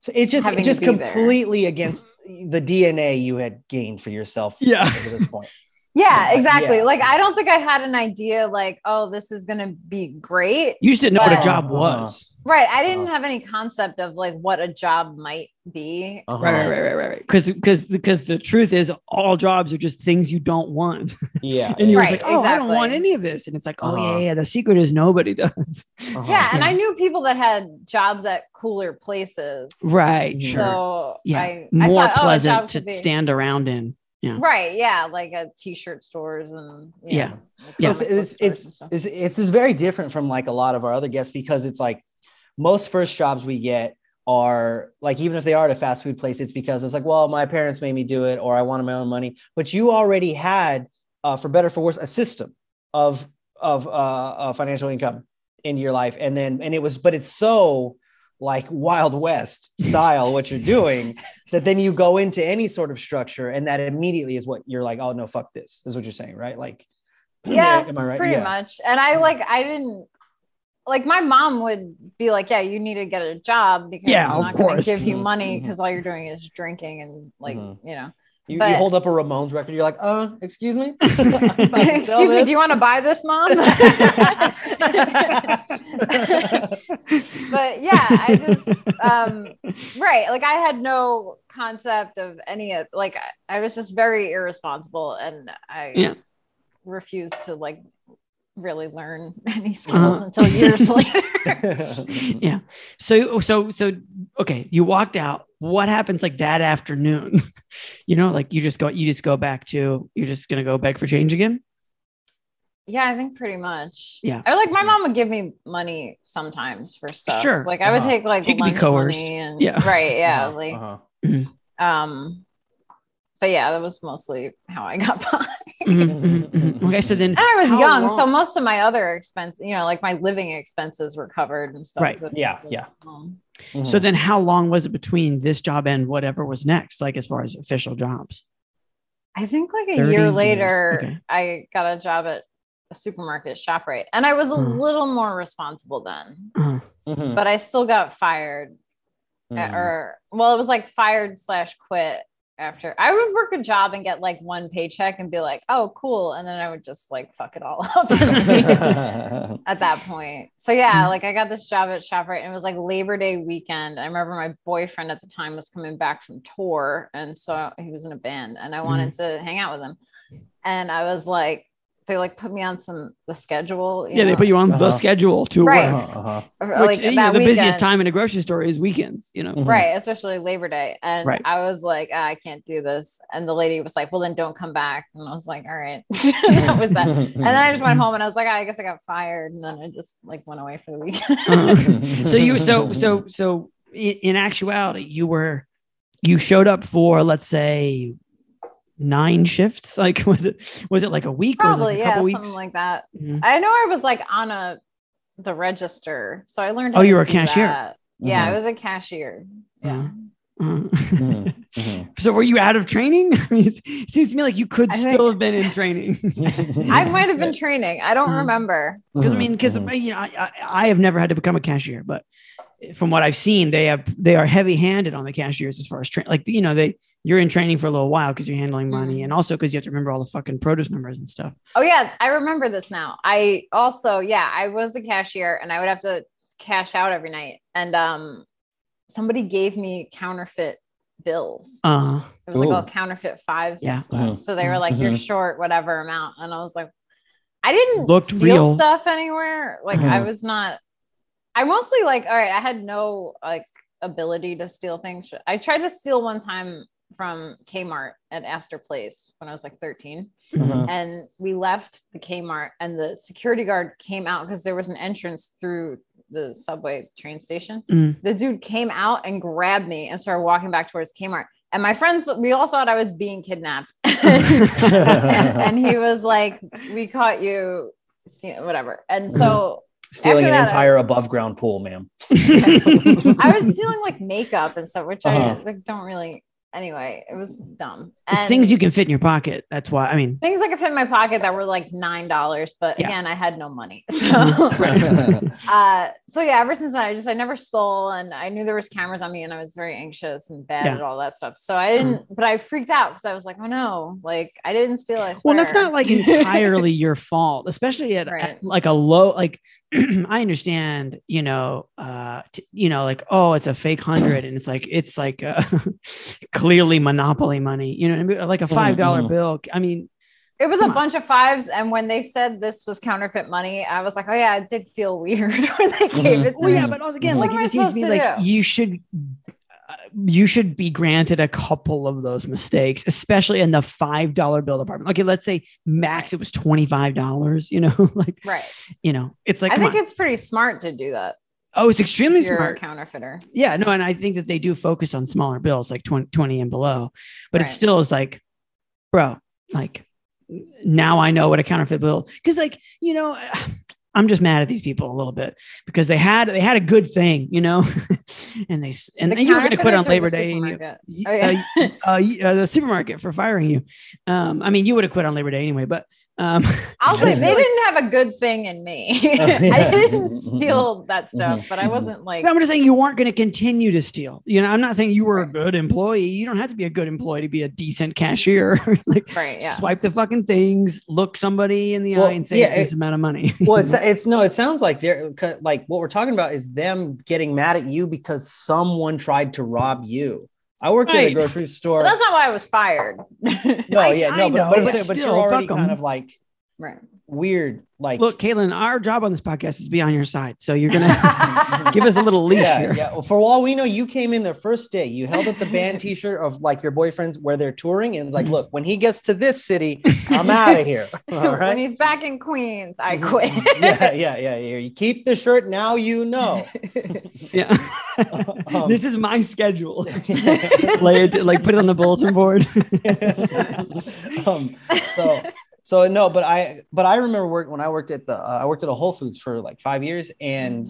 So it's just it's just to be there. completely against the DNA you had gained for yourself. Yeah. up to this point. yeah, Yeah, exactly. yeah. Like I don't think I had an idea like, oh, this is gonna be great. You just didn't know what a But- job Uh-huh. was. Right. I didn't Uh-huh. have any concept of like what a job might be. Uh-huh. Right, right, right, right, right, right. Because because because the truth is, all jobs are just things you don't want. Yeah. and you're Right, like, oh, I don't want any of this. And it's like, oh Uh-huh. yeah, yeah. The secret is nobody does. Uh-huh. Yeah, and Yeah. I knew people that had jobs at cooler places. Right. Sure. So yeah. I, I More thought, oh, pleasant job to be- stand around in. Yeah. Right. Yeah. Like at t-shirt stores and Yeah. know, Yeah. comic book it's it's it's, it's just very different from like a lot of our other guests because it's like most first jobs we get are like even if they are at a fast food place it's because it's like well my parents made me do it or i wanted my own money but you already had uh, for better or for worse a system of of uh, uh, financial income into your life and then and it was but it's so like wild west style what you're doing that then you go into any sort of structure and that immediately is what you're like oh no fuck this, this is what you're saying right like Yeah, am i right pretty yeah much. And I like I didn't like my mom would be like, Yeah, you need to get a job because Yeah, I'm of not gonna course. give you Mhm, money because all you're doing is drinking and like, Mhm. you know. You, you hold up a Ramones record. You're like, uh, excuse me. I'm about to sell Excuse me, do you want to buy this, mom? but yeah, I just um right, like I had no concept of any of like I, I was just very irresponsible and I Yeah. refused to like really learn any skills Uh-huh. until years later. yeah. So so so okay, you walked out. What happens like that afternoon? you know, like you just go you just go back to you're just gonna go beg for change again? Yeah, I think pretty much. Yeah. Or like my mom would give me money sometimes for stuff. Sure. Like I would Uh-huh. take like She could be lunch coerced. money and Yeah. right. Yeah. Uh-huh, Like uh-huh. Um, but yeah, that was mostly how I got by. Mhm, mhm, mhm. Okay, so then And I was how young, so most of my other expenses, you know, like my living expenses were covered and stuff. Right. So- Yeah, yeah. Um, So then how long was it between this job and whatever was next, like as far as official jobs? I think like a year later, okay. I got a job at a supermarket, ShopRite, and I was a Huh. little more responsible then, Uh, Mhm. but I still got fired, Mhm. or well, it was like fired slash quit after. I would work a job and get like one paycheck and be like, "Oh, cool," and then I would just like fuck it all up. at that point. So yeah, Mm. like I got this job at ShopRite and it was like Labor Day weekend. I remember my boyfriend at the time was coming back from tour and so he was in a band and I wanted Mm-hmm. to hang out with him. And I was like they like put me on some the schedule. yeah, they put you on the Uh-huh. schedule to Right. work. Uh-huh, uh-huh. Which like you know, that the busiest time in a grocery store is weekends, you know. Mhm. Right, especially Labor Day. And Right. I was like, "Ah, I can't do this. And the lady was like, Well, then don't come back. And I was like, All right. that was that. And then I just went home and I was like, "Ah, I guess I got fired. And then I just like went away for the weekend. Uh, so you so so so in, in actuality you were you showed up for let's say nine shifts like was it was it like a week or was it Probably, like a yeah, couple something weeks like that. Mhm. I know I was like on a the register, so I learned. Oh, you were a do cashier. that. Yeah. I was a cashier. Yeah, Mhm, mhm. so were you out of training i mean it seems to me like you could I still think- have been in training I might have been training. I don't Mhm. remember. because i mean because Mhm. you know I, I i have never had to become a cashier but from what i've seen they have they are heavy handed on the cashiers as far as train like you know they you're in training for a little while because you're handling money Mhm. and also because you have to remember all the fucking produce numbers and stuff Oh yeah, I remember this now. I also yeah, I was a cashier and I would have to cash out every night, and um, somebody gave me counterfeit bills. uh It was like all counterfeit fives Yeah. and. So they were like, "You're Mhm. short whatever amount," and I was like, "I didn't Looked steal real. stuff anywhere. Like I Mhm. was not. I mostly like all right. I had no like ability to steal things. I tried to steal one time from Kmart at Astor Place when I was like 13 Mhm. and we left the Kmart and the security guard came out because there was an entrance through the subway train station. Mm. The dude came out and grabbed me and started walking back towards Kmart. And my friends, we all thought I was being kidnapped. and he was like, "We caught you, ste- whatever." And so Stealing After an that, I- entire above ground pool, ma'am. I was stealing like makeup and stuff, which Uh-huh. I like don't really. Anyway, it was dumb. It's things you can fit in your pocket that's why i mean things I could fit in my pocket that were like nine dollars, but Yeah. again, I had no money. So, uh, so yeah, ever since then, I just I never stole, and I knew there was cameras on me, and I was very anxious and bad Yeah. at all that stuff. So I didn't, but I freaked out because I was like, oh no, like I didn't steal. I well that's not like entirely your fault especially at, Right. at, like a low like i understand you know uh t- you know like oh it's a fake hundred and it's like it's like uh, clearly monopoly money you know what like a five dollar mhm. bill i mean It was a on. bunch of fives, and when they said this was counterfeit money, I was like, oh yeah, it did feel weird when they gave Mhm. it to well me. yeah but also again What like am it just seems to me to like do? you should uh, you should be granted a couple of those mistakes, especially in the five dollar bill department. Okay, let's say max it was twenty five dollars. You know, like Right. you know, it's like I think on. it's pretty smart to do that. Oh, it's extremely You're smart. a counterfeiter. Yeah, no, and I think that they do focus on smaller bills, like 20, 20 and below, but it still is like, bro, like now I know what a counterfeit bill because, like, you know, I'm just mad at these people a little bit because they had they had a good thing, you know, and they and The you were going to quit on Labor Day. And you? Oh, yeah. uh, uh, uh, the supermarket for firing you. Um, I mean, you would have quit on Labor Day anyway, but um, I'll say they feel like- didn't have a good thing in me. yeah. I didn't steal that stuff, but I wasn't like No, I'm just saying you weren't going to continue to steal. You know, I'm not saying you were a good employee. You don't have to be a good employee to be a decent cashier. like, right. Yeah. swipe the fucking things, look somebody in the Well, eye, and say yeah, this it- amount of money. well, it's it's no, it sounds like they're 'cause, like what we're talking about is them getting mad at you because someone tried to rob you. I worked at a grocery store. But that's not why I was fired. no, I- yeah, I no, but, know, but, I'm but saying, but you're already fuck 'em. kind of like Right. Weird like Look, Caitlin, our job on this podcast is to be on your side. So you're gonna give us a little leash yeah, here. yeah. Well, For all we know, you came in the first day. You held up the band T-shirt of like your boyfriend's where they're touring, and like, look, when he gets to this city, I'm out of here. All When he's back in Queens, I Mhm. quit. yeah, yeah, yeah, yeah. You keep the shirt. Now you know. Yeah. Um, this is my schedule. Lay it, like put it on the bulletin board. um, so so no, but I but I remember work when I worked at the uh, I worked at a Whole Foods for like five years and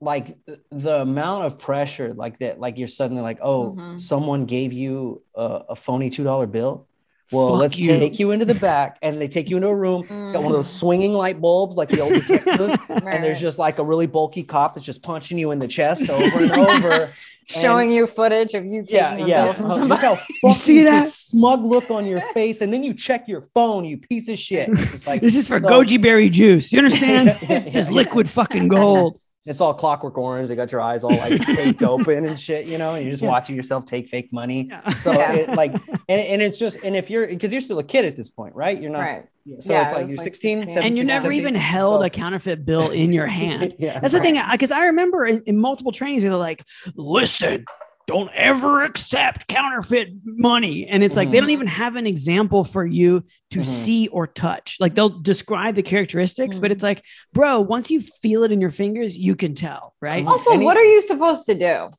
like th- the amount of pressure like that like you're suddenly like oh Mhm. someone gave you a, a phony two dollar bill? Well Fuck let's you. take you into the back and they take you into a room. It's got one of those swinging light bulbs like the old detectives and there's just like a really bulky cop that's just punching you in the chest over and over showing you footage of you taking yeah, a yeah. bill from Uh, Look somebody. how You fucking see that? smug look on your face, and then you check your phone, you piece of shit. It's just like this is for so- goji berry juice. You understand? Yeah, yeah, This is yeah. liquid fucking gold. It's all clockwork orange. They got your eyes all like taped open and shit, you know. And you're just Yeah. watching yourself take fake money. Yeah. So Yeah. it like, and, and it's just, and if you're, because you're still a kid at this point, right? You're not. Right. So Yeah, it's like was you're like 16, 16. 17, and you never 17. even held Oh. a counterfeit bill in your hand. yeah. That's the thing, because I remember in, in multiple trainings, they're like, listen, don't ever accept counterfeit money. And it's like, they Mm-hmm. don't even have an example for you to Mhm. see or touch. Like they'll describe the characteristics, but Mhm. it's like, bro, once you feel it in your fingers, you can tell, right? Mhm. Also, Any- what are you supposed to do?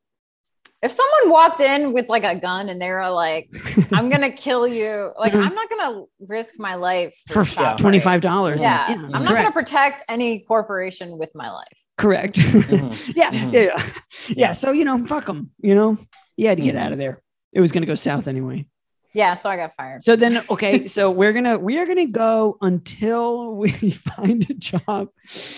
If someone walked in with like a gun and they were like, I'm gonna kill you, like Mhm. I'm not gonna risk my life For shop $25. Yeah. Yeah, I'm not correct. gonna protect any corporation with my life. Correct. Mhm. yeah, Mhm. yeah, yeah, yeah. So you know, fuck them. You know, you had to get Mhm. out of there. It was gonna go south anyway. Yeah, so I got fired. So then, okay, so we're gonna we are gonna go until we find a job.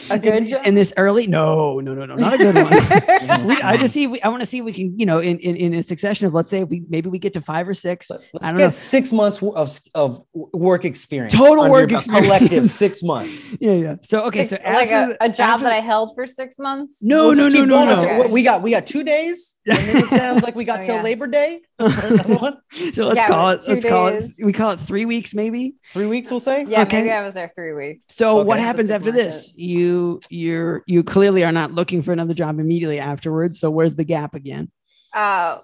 A good in, job? in this early. No, no, no, no, not a good one. We, I just see. We, I want to see if we can, you know, in, in in a succession of let's say we maybe we get to five or six. Let's I don't know. six months of, of work experience. Total work experience. Collective six months. Yeah, yeah. So okay, so like after a, a job after- that I held for six months. No, We'll no, no, no, no. Okay. We got we got two days. And then it sounds like we got Oh, till yeah. Labor Day. Another one. So let's Yeah, call it. was Let's call it. We call it three weeks, maybe. Three weeks, we'll say. Yeah, Okay. maybe I was there three weeks. So Okay. what happens after this? You you're you clearly are not looking for another job immediately afterwards. So where's the gap again? Uh,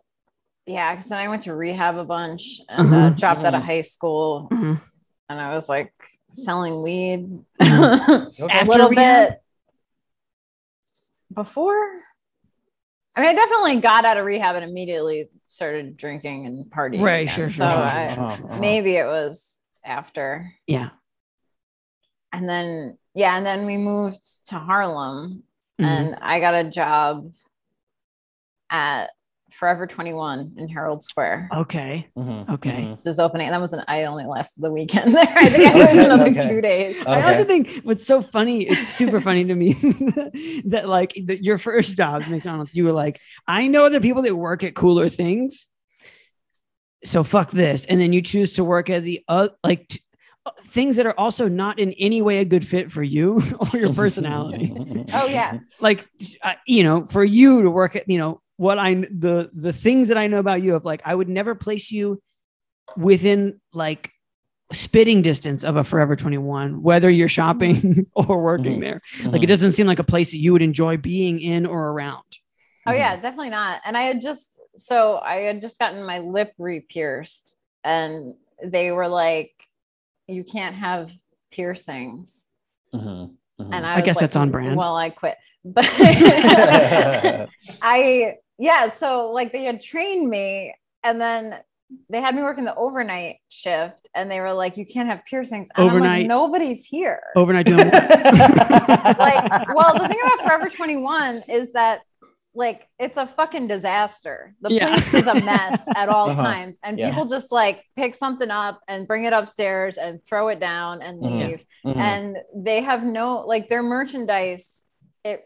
yeah, because then I went to rehab a bunch and uh, Uh-huh. dropped out of Mhm. high school, Mhm. and I was like selling weed Mhm. a little rehab? bit before. I mean, I definitely got out of rehab and immediately started drinking and partying. Right, again. sure, So sure, sure, I, sure, Uh-huh. maybe it was after, Yeah. and then yeah, and then we moved to Harlem, Mhm. and I got a job at Forever 21 in Herald Square. Okay. Mhm. Okay. Mhm. So it was opening, and that was an I only lasted the weekend there. I think I was another Okay. two days. I also think what's so funny, it's super funny to me that like the, your first job, at McDonald's, you were like, I know other people that work at cooler things. So fuck this. And then you choose to work at the uh, like t- uh, things that are also not in any way a good fit for you or your personality. Oh yeah, like uh, you know for you to work at you know what i the the things that i know about you of like i would never place you within like spitting distance of a forever 21 whether you're shopping or working Mhm. there like it doesn't seem like a place that you would enjoy being in or around oh yeah, definitely not. And I had just so I had just gotten my lip re-pierced, and they were like, "You can't have piercings." Mhm. Mhm. And I, I guess like, that's on brand. Well, I quit, but I yeah. So like they had trained me, and then they had me working the overnight shift, and they were like, "You can't have piercings." And I'm Overnight- like, nobody's here. overnight doing like, well, the thing about Forever 21 is that like it's a fucking disaster. The Yeah. place is a mess at all Uh-huh. times, and Yeah. people just like pick something up and bring it upstairs and throw it down and Mhm. leave. Mhm. And they have no like their merchandise. It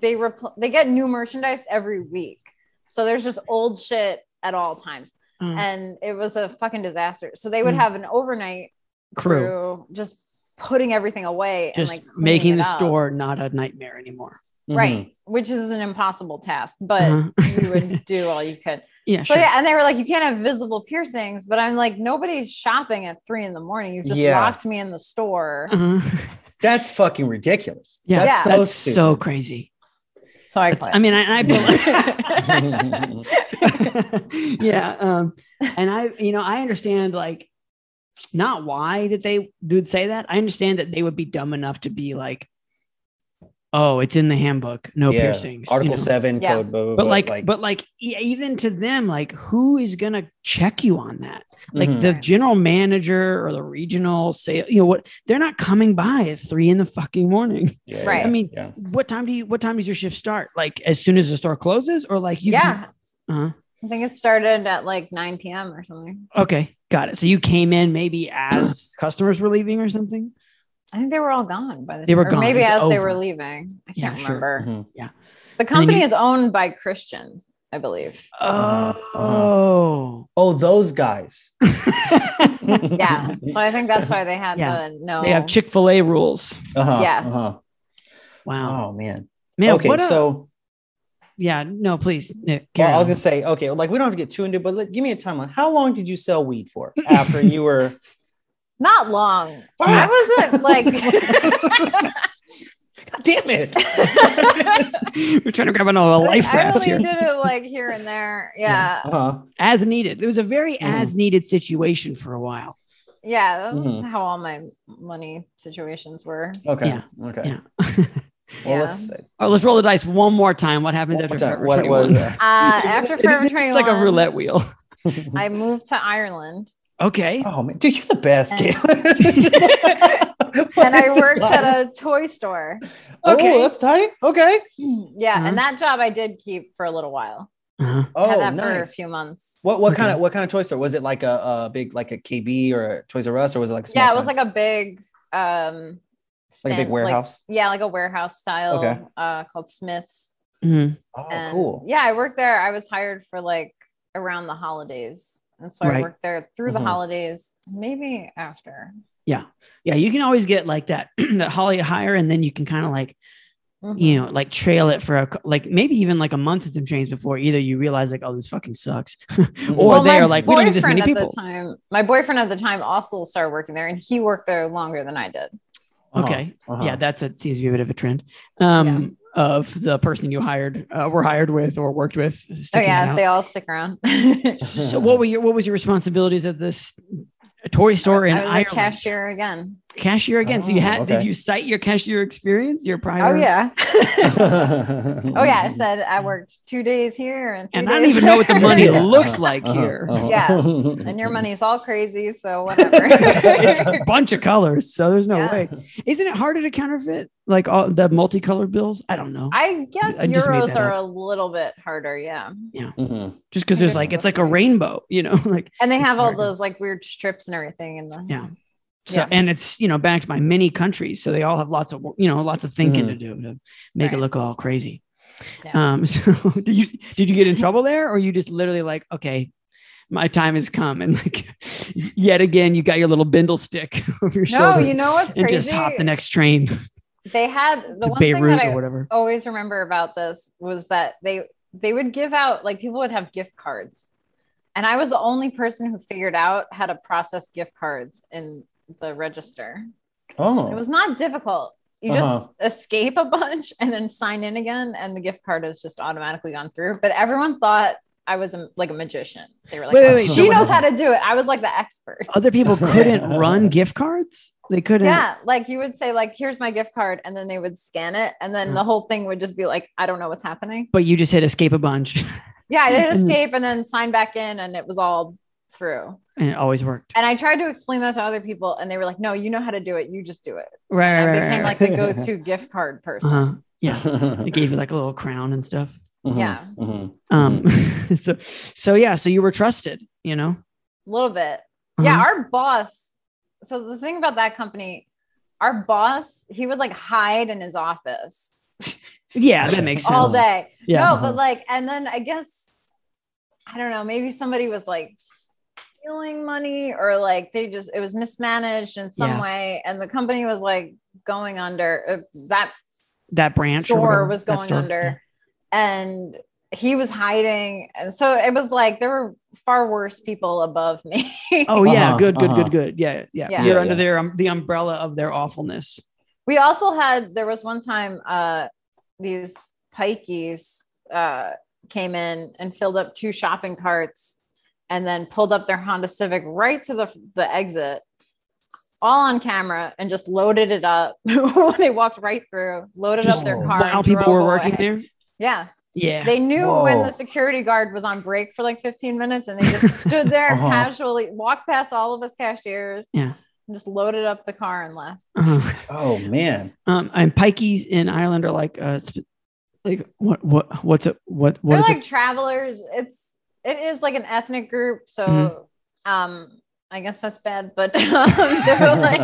they repl- they get new merchandise every week, so there's just old shit at all times, Uh, and it was a fucking disaster. So they would Mm. have an overnight crew crew just putting everything away just and like making the up. store not a nightmare anymore Mhm. right which is an impossible task but Uh-huh. you would do all you could Yeah, So sure. yeah, and they were like, you can't have visible piercings, but I'm like, nobody's shopping at three in the morning. You just Yeah. locked me in the store. Uh-huh. That's fucking ridiculous. Yeah, that's Yeah. so that's so crazy. So I I mean, I, I believe. yeah, um, and I, you know, I understand like not why that they would say that. I understand that they would be dumb enough to be like, "Oh, it's in the handbook, no Yeah. piercings." you Article know? seven Yeah. code. Blah, blah, But blah, like, but like, even to them, like, who is gonna check you on that? Like mhm. the general manager or the regional sale, you know what? They're not coming by at three in the fucking morning. Yeah, Right. I mean, yeah. what time do you? What time does your shift start? Like as soon as the store closes, or like you? yeah, Uh-huh. I think it started at like 9 p.m. or something. Okay, got it. So you came in maybe as customers were leaving or something. I think they were all gone by the They were or gone. Maybe It's as they were leaving. I can't sure. remember. Mhm. The company you- is owned by Christians, I believe. Uh-huh, Oh, Oh, those guys. Yeah. so I think that's why they had Yeah. the no. they have Chick Fil A rules. Uh-huh, Yeah. Uh-huh. Wow, Oh man. man. okay, what a, so yeah, no, please, Nick. well, I was on. gonna say, okay, like we don't have to get too into, it, but let, give me a timeline. How long did you sell weed for after you were? Not long. Wow. I wasn't like Damn it! We're trying to grab another life raft I raft only here, did it like here and there. Yeah. Uh-huh. as needed. It was a very Mhm. as needed situation for a while. Yeah. That's Mhm. how all my money situations were. Okay. Yeah. Okay. Yeah. Well, Yeah. let's All right, let's roll the dice one more time. What happens after more time. Forever What 21? was that? Uh, after It- Forever it's 21, like a roulette wheel. I moved to Ireland Okay. Oh man, dude, you're the best. And- Caitlin. What and I worked at a toy store. Okay. Oh, that's tight. Okay. Yeah. Uh-huh. And that job I did keep for a little while. Uh-huh. Oh, had that for a few months. What what Okay. kind of what kind of toy store was it? Like a, a big like a KB or a Toys R Us or was it like a small Yeah, it was time? like a big um Like a big stand- warehouse? yeah, like a warehouse style Okay. uh called Smyths. Mhm. oh And, cool. Yeah, I worked there. I was hired for like around the holidays. And so Right. I worked there through the Mhm. holidays, maybe after. Yeah, Yeah. you can always get like that that Holly hire, and then you can kind of like Mhm. you know like trail it for a like maybe even like a month and some change before either you realize like oh this fucking sucks, or Well, they are like we don't need this many boyfriend at people. the time. My boyfriend at the time also started working there, and he worked there longer than I did. Uh-huh, Okay, uh-huh. yeah, that's a seems to be a bit of a trend. Um, of the person you hired, uh, were hired with or worked with. Oh yeah, out. they all stick around. so what were your what was your responsibilities at this toy store in I was Ireland? a cashier again. Cashier again. so you Oh, had did you cite your cashier experience? Your prior? Oh yeah. oh oh yeah. I said I worked two days here and three And I don't days even know what the money Yeah. looks like uh-huh, here. uh-huh. Yeah. and your money's all crazy, so whatever. it's a bunch of colors, so there's no Yeah. way. Isn't it harder to counterfeit like all the multicolored bills? I don't know. I guess I just euros that are a little bit harder, yeah. Mhm. Just because there's like it's like a rainbow, you know, like And they have all Right. those like weird strips and everything in the Yeah. So, Yeah. and it's you know backed by many countries, so they all have lots of you know lots of thinking Mhm. to do to make it look all crazy. Yeah. Um, so did you did you get in trouble there, or you just literally like okay, my time has come, and like yet again you got your little bindle stick over your shoulder. No, shoulder you know what's and crazy? just hop the next train they had the to one thing Beirut that or I whatever. always remember about this was that they they would give out like people would have gift cards. And I was the only person who figured out how to process gift cards in the register. Oh. It was not difficult. You Uh-huh. just escape a bunch and then sign in again, and the gift card has just automatically gone through. But everyone thought I was a, like a magician. They were like, Wait, wait, wait, she so- knows how to do it. I was like the expert. Other people couldn't run gift cards. They couldn't. Yeah, like you would say, like, here's my gift card, and then they would scan it, and then Uh. the whole thing would just be like, I don't know what's happening. But you just hit escape a bunch, Yeah, I did escape and then sign back in, and it was all through. and it always worked. And I tried to explain that to other people, and they were like, "No, you know how to do it. You just do it." Right, And right, I right. became right. like the go-to gift card person. Uh-huh. Yeah, they gave you like a little crown and stuff. Mhm, Yeah. mhm. Um, so so yeah, so you were trusted, you know. A little bit. Yeah, Uh-huh. our boss. So the thing about that company, our boss, he would like hide in his office yeah, that makes sense. all day. Yeah, no, Uh-huh. but like, and then I guess I don't know. Maybe somebody was like stealing money, or like they just it was mismanaged in some Yeah. way, and the company was like going under. Uh, that that branch or store whatever, was going store. under, and he was hiding, and so it was like there were far worse people above me. Oh yeah, Uh-huh, good, good, uh-huh. good, good. Yeah, yeah. Yeah. You're Yeah, under yeah. their um, the umbrella of their awfulness. we also had there was one time uh these pikeys uh came in and filled up two shopping carts and then pulled up their Honda Civic right to the the exit all on camera and just loaded it up they walked right through loaded Just up their car While people were working away. there. yeah Yeah. they knew when the security guard was on break for like 15 minutes and they just stood there Uh-huh. casually walked past all of us cashiers Yeah. and just loaded up the car and left Uh-huh. Oh man. Um, and pikeys in Ireland are like, uh, sp- like what, what, what's it? What, what they're like it? travelers it's it is like an ethnic group so Mhm. um i guess that's bad but um, they're like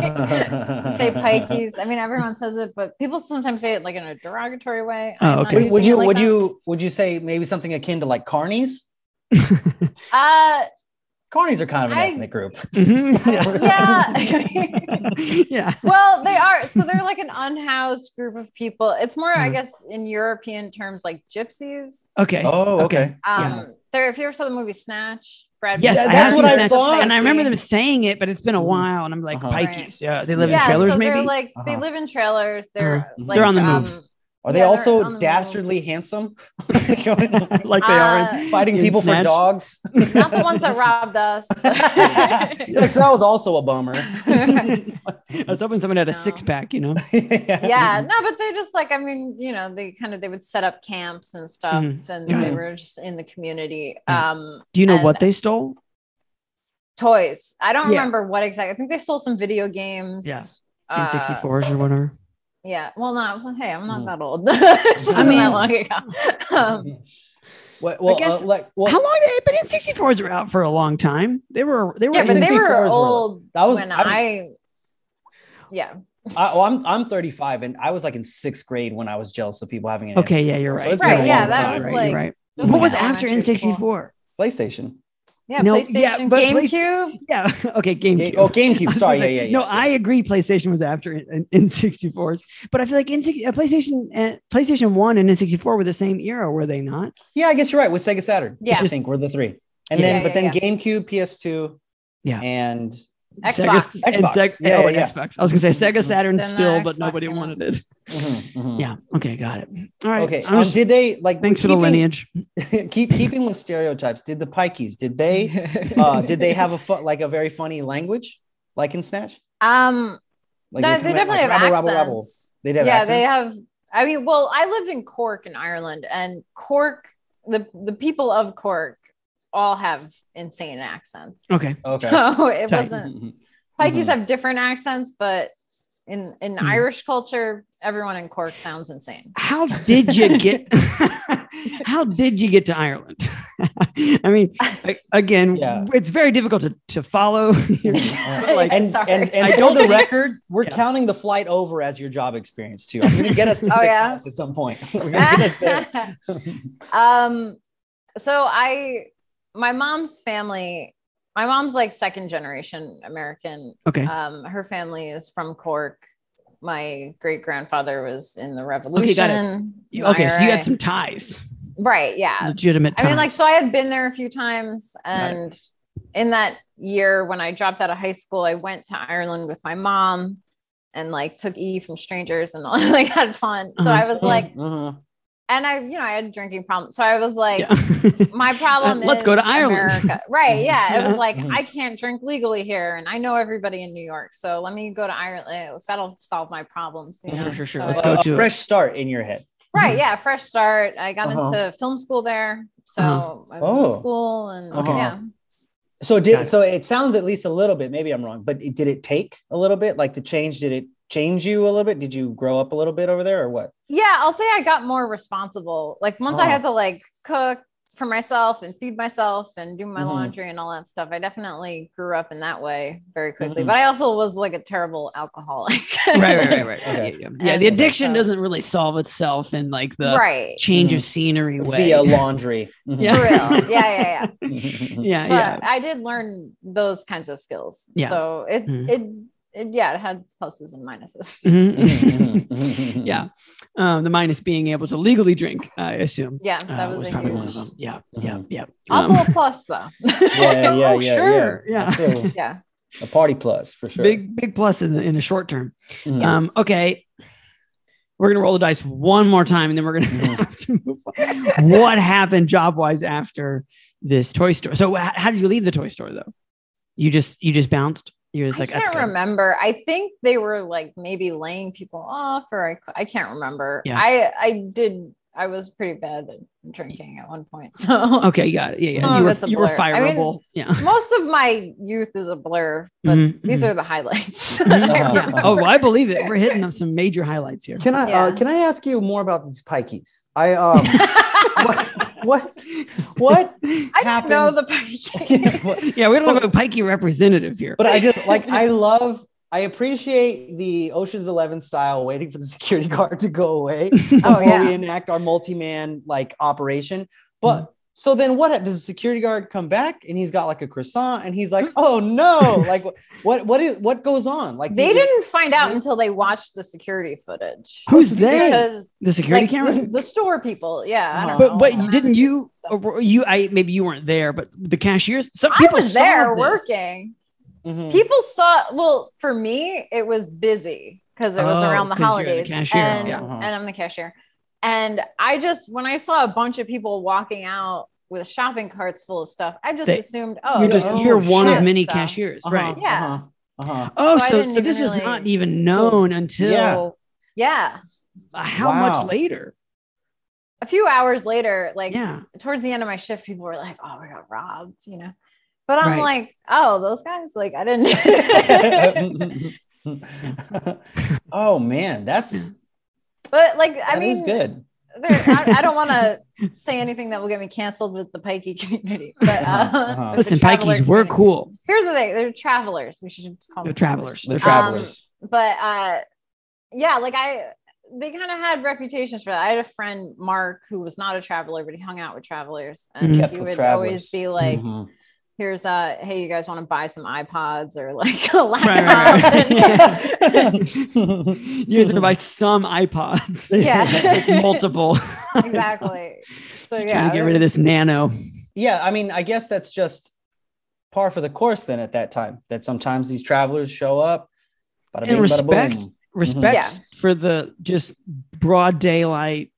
say pikeys i mean everyone says it but people sometimes say it like in a derogatory way Oh, okay. Would, would you like would that. you would you say maybe something akin to like carnies? uh Carnies are kind of an I- ethnic group. Mhm. yeah yeah. well they are so they're like an unhoused group of people it's more i Mhm. guess in european terms like gypsies Okay. Oh, okay. um Yeah. they're if you ever saw the movie snatch brad Yes, Pitt- I that's have what seen I that. thought. And I remember them saying it, but it's been a Mhm. while, and I'm like, Uh-huh. pikeys. Yeah, they live yeah, in trailers, so maybe. they're like they Uh-huh. live in trailers they're Uh-huh. like They're on the um, move. Are they Yeah, they're also the move. dastardly handsome? like they are. Uh, in- Fighting people Snatch. for dogs? not the ones that robbed us Yeah, 'cause that was also a bummer. I was hoping someone had a No. six pack, you know. yeah no but they just like i mean you know they kind of they would set up camps and stuff Mhm. and Yeah. they were just in the community Yeah. um Do you know and what they stole? toys i don't Yeah. remember what exactly i think they stole some video games Yeah. Uh, N64s or whatever. Yeah well no hey i'm not Mhm. that old this I I mean mean- that long ago um, Well, well, guess- uh, like, well, How long? They, but N64s were out for a long time. They were. They were. yeah but they 64s were were- old that was- when I'm- i yeah I, well, I'm I'm 35 and I was like in sixth grade when I was jealous of people having an Okay. N64. Yeah, you're So right. it's been Right, yeah, long that time. was right, like- you're right. What were was after elementary school. N64? PlayStation. Yeah No, playstation yeah, but Play- gamecube Yeah. Okay. GameCube. Oh, GameCube. Sorry. Yeah, like, yeah, yeah. No, I agree. PlayStation was after in, N64s, but I feel like in six- uh, PlayStation and PlayStation One and N64 were the same era, were they not? Yeah, I guess you're right. With Sega Saturn. Yeah. I think we're the three. And Yeah. then, Yeah, but then yeah, GameCube, PS2, Yeah. and xbox Sega, Xbox. Seg- Yeah, oh, yeah, yeah. Xbox. I was gonna say Sega Saturn Then still, but Xbox nobody came out. wanted it. Mhm, mhm. Yeah. Okay. Got it. All right. Okay. Um, just- did they like? thanks for the lineage. keep keeping with stereotypes. Did the Pikeys? Did they? Uh, did they have a fu- like a very funny language, like in Snatch? um Like No, they they definitely like, have rabble, accents. rabble, rabble. They'd have yeah, they have. I mean, well, I lived in Cork in Ireland, and Cork, the the people of Cork, all have insane accents. Okay. Okay. So it Tight. wasn't. Pikeys Mhm. have different accents, but in in Mhm. Irish culture, everyone in Cork sounds insane. How did you get? how did you get to Ireland? I mean, a- again, Yeah. it's very difficult to, to follow. Like, and, Sorry. and, and I for the record, we're Yeah. counting the flight over as your job experience too. I'm gonna get us to Oh, six yeah? months at some point. We're gonna get us there. um, so I, my mom's family, my mom's like second generation American. okay. Um, her family is from Cork. My great grandfather was in the Revolution. Okay, got it. You- okay. So you had some ties, right, yeah. legitimate I mean, like, so I had been there a few times, Got it. and in that year when I dropped out of high school, I went to Ireland with my mom and like took E from strangers and all, like had fun. So Uh-huh. I was like, Mhm. And I, you know, I had a drinking problem. So I was like, Yeah. my problem Uh, let's go to is Ireland. America. Right. Yeah. It Yeah. was like. I can't drink legally here and I know everybody in New York. So let me go to Ireland. That'll solve my problems. You Sure, know? sure, sure. So Let's I- go A- a to it. fresh start in your head. Right. Yeah. Fresh start. I got Uh-huh. into film school there. So Uh-huh. I went to Oh. school and Okay. yeah. So Got did it. so it sounds at least a little bit. Maybe I'm wrong, but it, did it take a little bit? Like to change? Did it change you a little bit? Did you grow up a little bit over there, or what? Yeah. I'll say I got more responsible. Like once I Oh. had to like cook for myself and feed myself and do my Mhm. laundry and all that stuff. I definitely grew up in that way very quickly. Mhm. But I also was like a terrible alcoholic. right, right, right, right. Okay. Yeah, yeah. Yeah, the addiction doesn't really solve itself in like the right. change of Mhm. scenery way. Via laundry. Mhm. Yeah. For real. Yeah, yeah, yeah. yeah, But yeah. I did learn those kinds of skills. Yeah. So it Mhm. it it, yeah, it had pluses and minuses. Mhm. Mhm, mhm, yeah. Um, the minus being able to legally drink, I assume. Yeah, uh, that was, a probably huge. one of them. Yeah. Yeah. Mhm. Yeah. Also Um, a plus though. Yeah, yeah, Oh, yeah, sure. yeah. Yeah. Yeah. A party plus for sure. big, big plus in the, in the short term. Mhm. Um, okay. We're gonna roll the dice one more time, and then we're gonna have to move on. What happened job wise after this toy store? So, h- how did you leave the toy store though? You just you just bounced. You're just I like that's can't remember. I think they were like maybe laying people off, or I, I can't remember. Yeah. I I did. I was pretty bad at drinking at one point, so Okay, you got it. Yeah, yeah. Some you of were it's a you were blur. I mean, fireable. yeah. most of my youth is a blur. But Mhm, these mhm. are the highlights. Yeah. Oh, well, I believe it. We're hitting up some major highlights here. Can I uh, can I ask you more about these pikeys? I um what what what I don't know happened? the pike. Yeah, we don't have a pikey representative here. But I just like I love I appreciate the Ocean's Eleven style waiting for the security guard to go away oh, before Oh, yeah. we enact our multi-man like operation. But so then what does the security guard come back and he's got like a croissant and he's like, oh no, like what what is what goes on? Like they didn't find out until they watched the security footage. Who's they? The security like, camera. the, the store people, yeah. I Uh-huh. don't but know, but the didn't you or you I maybe you weren't there, but the cashiers. Some stuff. I people was saw there this. working. Mhm. People saw. Well, for me, it was busy because it was Oh, around the 'cause you're the holidays, cashier, and yeah. Uh-huh. and I'm the cashier. And I just when I saw a bunch of people walking out with shopping carts full of stuff, I just They- assumed, oh, You're just Oh, you're one of many So- cashiers, Uh-huh, right? Yeah. Uh-huh, uh-huh. Oh, So so so this even was not even known until Yeah. yeah. how Wow. much later? A few hours later, like Yeah. towards the end of my shift, people were like, "Oh, we got robbed," you know. But I'm Right. like, "Oh, those guys!" Like, I didn't. oh man, that's but like, I that mean, is good. there, I, I don't want to say anything that will get me canceled with the pikey community. But uh, Uh-huh, uh-huh. Listen, traveler pikeys, we're cool. Here's the thing: they're travelers. We should just call The them travelers. The They're travelers. but uh yeah like i they kind of had reputations for that i had a friend mark who was not a traveler but he hung out with travelers and Mhm. He would travelers. always be like Mhm. Here's a hey you guys want to buy some ipods or like a laptop right, right. you guys gonna buy some iPods, yeah like multiple. exactly so yeah trying to get rid of this nano. yeah, I mean, I guess that's just par for the course then at that time. That sometimes these travelers show up. bada And bing, bada respect, boom. respect Yeah. for the just broad daylight,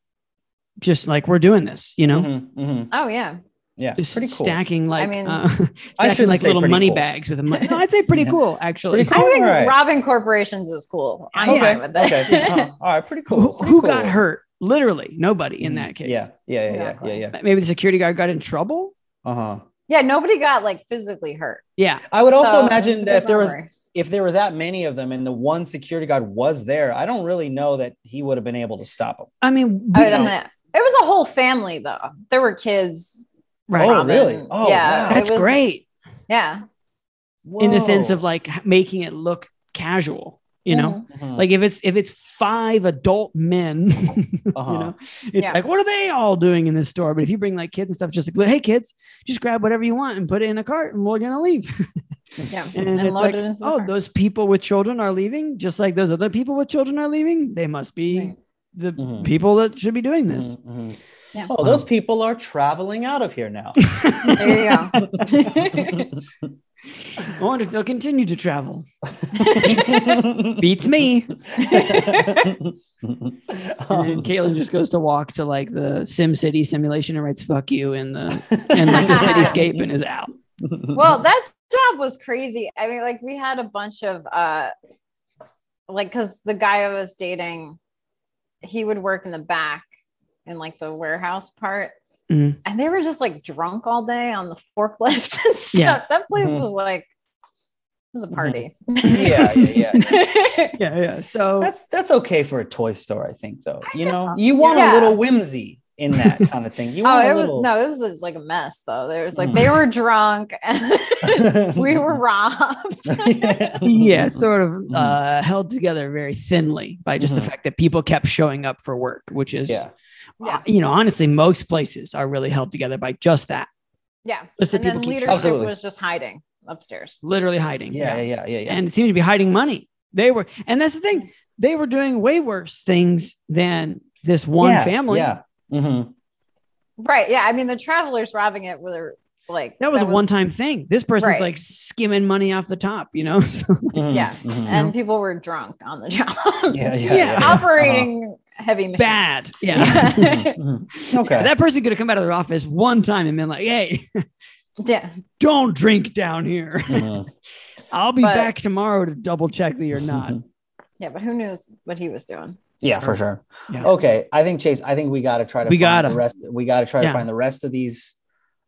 just like we're doing this, you know, Mhm, mhm. oh yeah Yeah, just pretty cool. stacking like I mean- uh, stacking shouldn't like say little money cool. bags with a money. No, I'd say pretty Yeah. cool actually. Pretty i think All right. robbing corporations is cool i'm Okay, fine with it okay. Uh-huh. All right, pretty cool. Who, pretty who cool. got hurt? Literally nobody in Mhm. that case. Yeah, yeah, yeah, Exactly. yeah, yeah, yeah. Maybe the security guard got in trouble. Uh huh. yeah nobody got like physically hurt Yeah. I would also So, imagine that if there were if there were that many of them and the one security guard was there, I don't really know that he would have been able to stop them. I mean, I we would don't- it was a whole family though there were kids right. Oh, Robin. really? Oh, yeah wow. That's was- great yeah in the sense of like making it look casual. You know, Mhm. like if it's if it's five adult men, Uh-huh. you know, it's Yeah. like what are they all doing in this store? But if you bring like kids and stuff, just like hey kids, just grab whatever you want and put it in a cart, and we're gonna leave. yeah and and, it's load like, it into the oh, car. those people with children are leaving, just like those other people with children are leaving. They must be Right. the Mhm. people that should be doing this. Yeah. Oh, those people are traveling out of here now. there you go I wonder if they'll continue to travel. Beats me. And Caitlin just goes to walk to like the Sim City simulation and writes "fuck you" in the and like the cityscape and is out. well that job was crazy i mean like we had a bunch of uh like because the guy i was dating he would work in the back in like the warehouse part Mhm. and they were just like drunk all day on the forklift and stuff Yeah. that place Mhm. was like it was a party yeah, yeah, yeah. Yeah, yeah. So That's that's okay for a toy store, I think. Though you know, you want Yeah. a little whimsy in that kind of thing. You oh it a was no it was just, like a mess though there was like they were drunk and we were robbed yeah, sort of Mhm. uh, held together very thinly by just Mhm. the fact that people kept showing up for work, which is, Yeah. Uh, you know, honestly, most places are really held together by just that. yeah Just that and then people keep leadership Absolutely. was just hiding upstairs. literally hiding. Yeah, yeah, yeah, yeah. yeah. and it seems to be hiding money. They were, and that's the thing. They were doing way worse things than this one Yeah, family. Yeah. Mhm. Right. Yeah. I mean, the travelers robbing it were like That was a one-time thing. This person's Right. like skimming money off the top, you know. So, Mhm, Yeah. mhm. and people were drunk on the job. Yeah, yeah, Yeah. yeah. Operating heavy machines. bad. Yeah. Mhm, mhm. Okay. that person could have come out of their office one time and been like, "Hey, Yeah. don't drink down here. Mhm. I'll be But- back tomorrow to double check that you're not." Yeah. But who knows what he was doing? Yeah, Sure. for sure. Yeah. Okay, I think Chase. I think we got to try to. We find gotta. the rest. We got to try Yeah. to find the rest of these.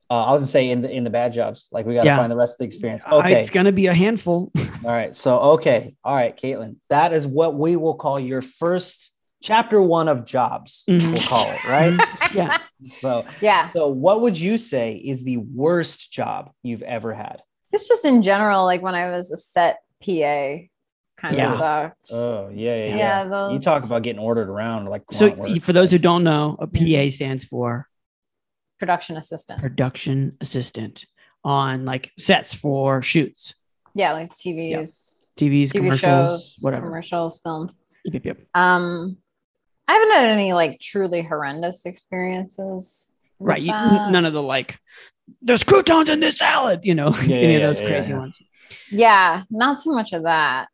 Uh, I was gonna say in the in the bad jobs. Like we got to Yeah. find the rest of the experience. I- Okay. it's gonna be a handful. All right. So okay. All right, Caitlin. That is what we will call your first chapter one of jobs. Mhm. We'll call it right. yeah. so Yeah. so what would you say is the worst job you've ever had? It's just in general, like when I was a set PA, kind Yeah. of sucked. Oh yeah, yeah, Yeah, yeah. those You talk about getting ordered around like So, work. for those who don't know, a PA stands for production assistant. production assistant on like sets for shoots, Yeah, like TVs, TVs, TV commercials, shows, whatever. commercials, films. Yep, yep, yep. Um, I haven't had any like truly horrendous experiences. Right. You, none of the like, there's croutons in this salad, you know, Yeah, any yeah, of those yeah, crazy yeah. ones. Yeah, not too much of that.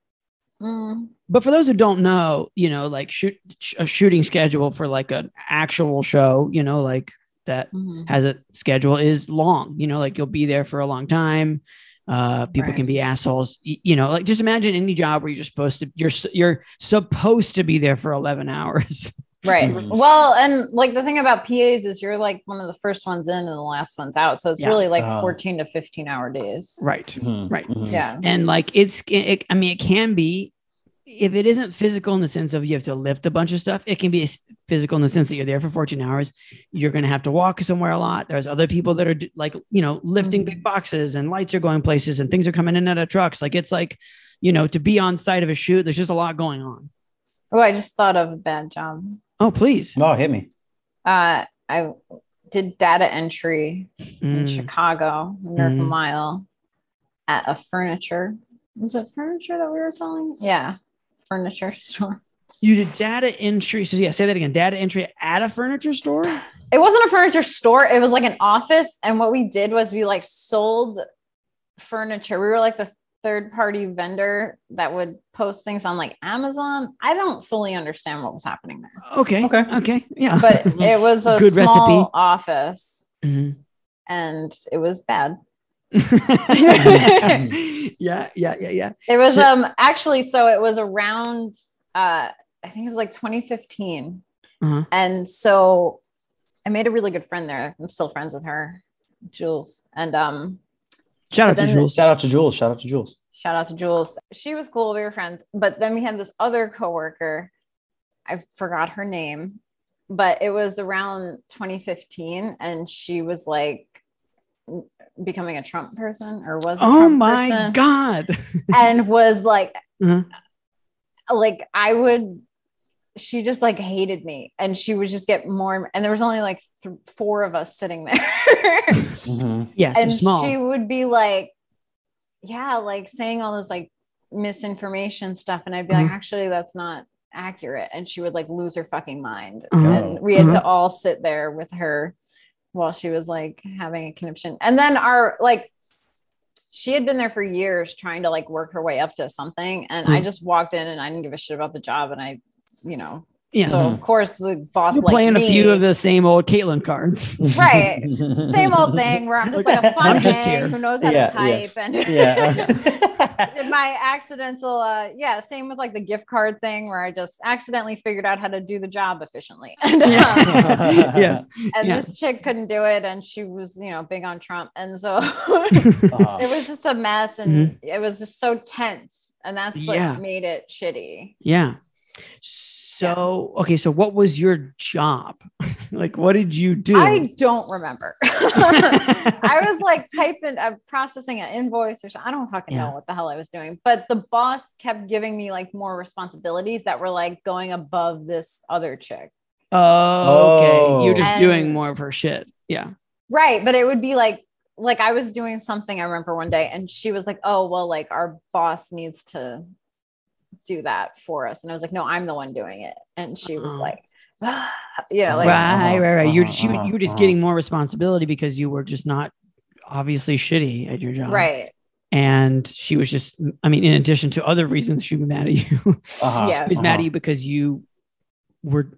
Mm, But for those who don't know, you know, like shoot a shooting schedule for like an actual show, you know, like that mhm. has a schedule is long. You know, like you'll be there for a long time. Uh, people Right. can be assholes. You know, like just imagine any job where you're just supposed to you're you're supposed to be there for 11 hours. Right. Mhm. Well, and like the thing about PAs is you're like one of the first ones in and the last ones out. So it's Yeah. really like Oh. 14 to 15 hour days. right. Mhm, Right. mhm. Yeah. And like it's it, I mean it can be if it isn't physical in the sense of you have to lift a bunch of stuff, it can be physical in the sense that you're there for 14 hours. You're going to have to walk somewhere a lot. There's other people that are d- like, you know, lifting big boxes and lights are going places and things are coming in and out of trucks. Like it's like, you know, to be on site of a shoot, there's just a lot going on. Oh, I just thought of a bad job. Oh, please. No, hit me. Uh, I did data entry in Mm. Chicago, Miracle Mm. Mile, at a furniture. Was it furniture that we were selling? Yeah, furniture store. You did data entry. So yeah, say that again. Data entry at a furniture store. It wasn't a furniture store. It was like an office. And what we did was we like sold furniture. We were like the third party vendor that would post things on like Amazon. I don't fully understand what was happening there, Okay. Okay. Okay. Yeah. but it was a Good small recipe. office Mhm. and it was bad. yeah. Yeah. Yeah. Yeah. It was So- um actually so it was around uh I think it was like 2015. Uh-huh. And so I made a really good friend there. I'm still friends with her, Jules. And um Shout out to then- Jules. Shout out to Jules. Shout out to Jules. shout out to Jules. She was cool, we were friends. But then we had this other coworker. I forgot her name, but it was around 2015 and she was like becoming a Trump person or was a Oh Trump my person God. and was like Uh-huh. like I would she just like hated me and she would just get more and there was only like th- four of us sitting there Mhm. Yeah. And small. she would be like yeah like saying all this like misinformation stuff and I'd be like Uh-huh. actually that's not accurate and she would like lose her fucking mind Uh-huh. and we had Uh-huh. to all sit there with her while she was like having a conniption. And then our like she had been there for years trying to like work her way up to something. And i Mhm. just walked in and i didn't give a shit about the job. And i you know yeah. so of course the boss You're like playing a few of the same old Caitlin cards. right same old thing where i'm just like a fun I'm just hang here. who knows how Yeah, to type and yeah. did my accidental uh yeah same with like the gift card thing where i just accidentally figured out how to do the job efficiently and, um, Yeah. yeah. and Yeah. this chick couldn't do it and she was you know big on trump and so Uh, it was just a mess and it was just so tense and that's what Yeah. made it shitty Yeah. So, okay. So, what was your job? like, what did you do? i don't remember i was like typing uh, processing an invoice or something i don't fucking Yeah. know what the hell i was doing but the boss kept giving me like more responsibilities that were like going above this other chick oh, okay. You're just And- doing more of her shit. Yeah. right but it would be like like I was doing something I remember one day and she was like, "Oh, well like our boss needs to do that for us." And I was like, "No, I'm the one doing it." And she was Oh. like, ah, you know, like right, right, right. You're uh-huh, she, uh-huh, you were just uh-huh. getting more responsibility because you were just not obviously shitty at your job, right. And she was just, I mean, in addition to other reasons, she was mad at you. Uh-huh. Yeah. she was mad at you because you were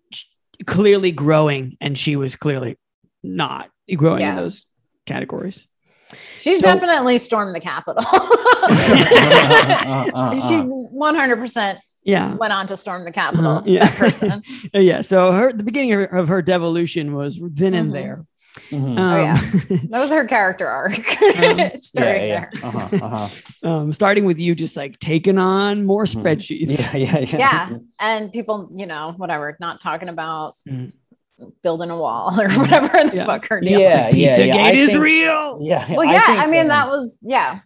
clearly growing, and she was clearly not growing in those categories. She's So- definitely stormed the Capitol. Uh-uh, she 100% Yeah, went on to storm the Capitol. Uh-huh, yeah. That person. Yeah. So her the beginning of her, of her devolution was then and Mhm. there. Mhm. Oh, yeah. Um, That was her character arc. Um, Starting yeah, yeah. there. Uh-huh, uh-huh. um, starting with you just like taking on more Mhm. spreadsheets. Yeah, yeah, yeah. Yeah. And people, you know, whatever, not talking about Mhm. Building a wall or whatever the Yeah. fuck her deal. Yeah, yeah, Pizzagate yeah. I is think- real. Yeah. Well, yeah, I, think, mean, um, that was, yeah.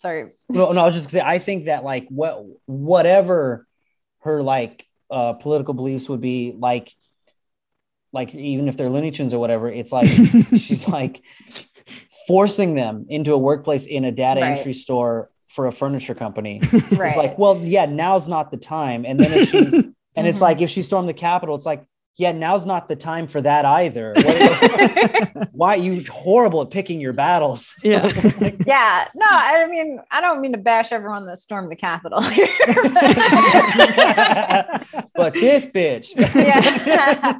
Sorry. No, no, I was just gonna say I think that like what whatever her like uh political beliefs would be like like even if they're Looney Tunes or whatever, it's like she's like forcing them into a workplace in a data Right. entry store for a furniture company. Right. It's like, well, yeah, now's not the time. And then if she and it's Mhm. like if she stormed the Capitol, it's like, yeah, now's not the time for that either. What- why you horrible at picking your battles? yeah. yeah. No, I mean, I don't mean to bash everyone that stormed the Capitol. but this bitch. Yeah.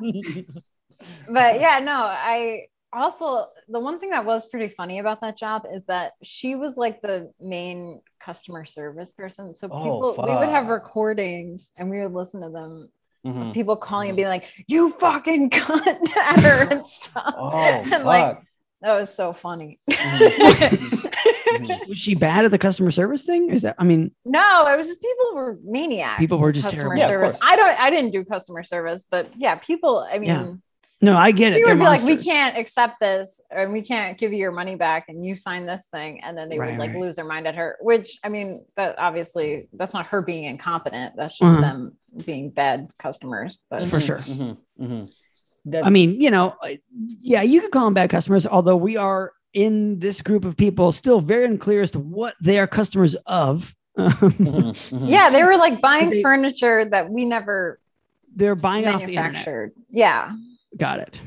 but yeah, no, I also the one thing that was pretty funny about that job is that she was like the main customer service person. So Oh, people we would have recordings and we would listen to them. Mhm. People calling and being like, "You fucking cunt at her" and stuff. Oh, and fuck. like that was so funny. Mhm. Was she bad at the customer service thing? Is that? I mean, No, it was just people were maniacs. People were just customer terrible. Yeah, service. course. I don't. I didn't do customer service, but yeah, people. I mean, Yeah. No, I get it. we They're would be like, we can't accept this, and we can't give you your money back, and you sign this thing, and then they Right, would like right. lose their mind at her. Which I mean, that obviously that's not her being incompetent. That's just Uh-huh. them being bad customers. But For sure. Mhm, mhm. I mean, you know, yeah, you could call them bad customers, although we are in this group of people still very unclear as to what they are customers of. Mhm, mhm. yeah, they were like buying They- furniture that we never They're buying off the internet. manufactured. Yeah, Got it.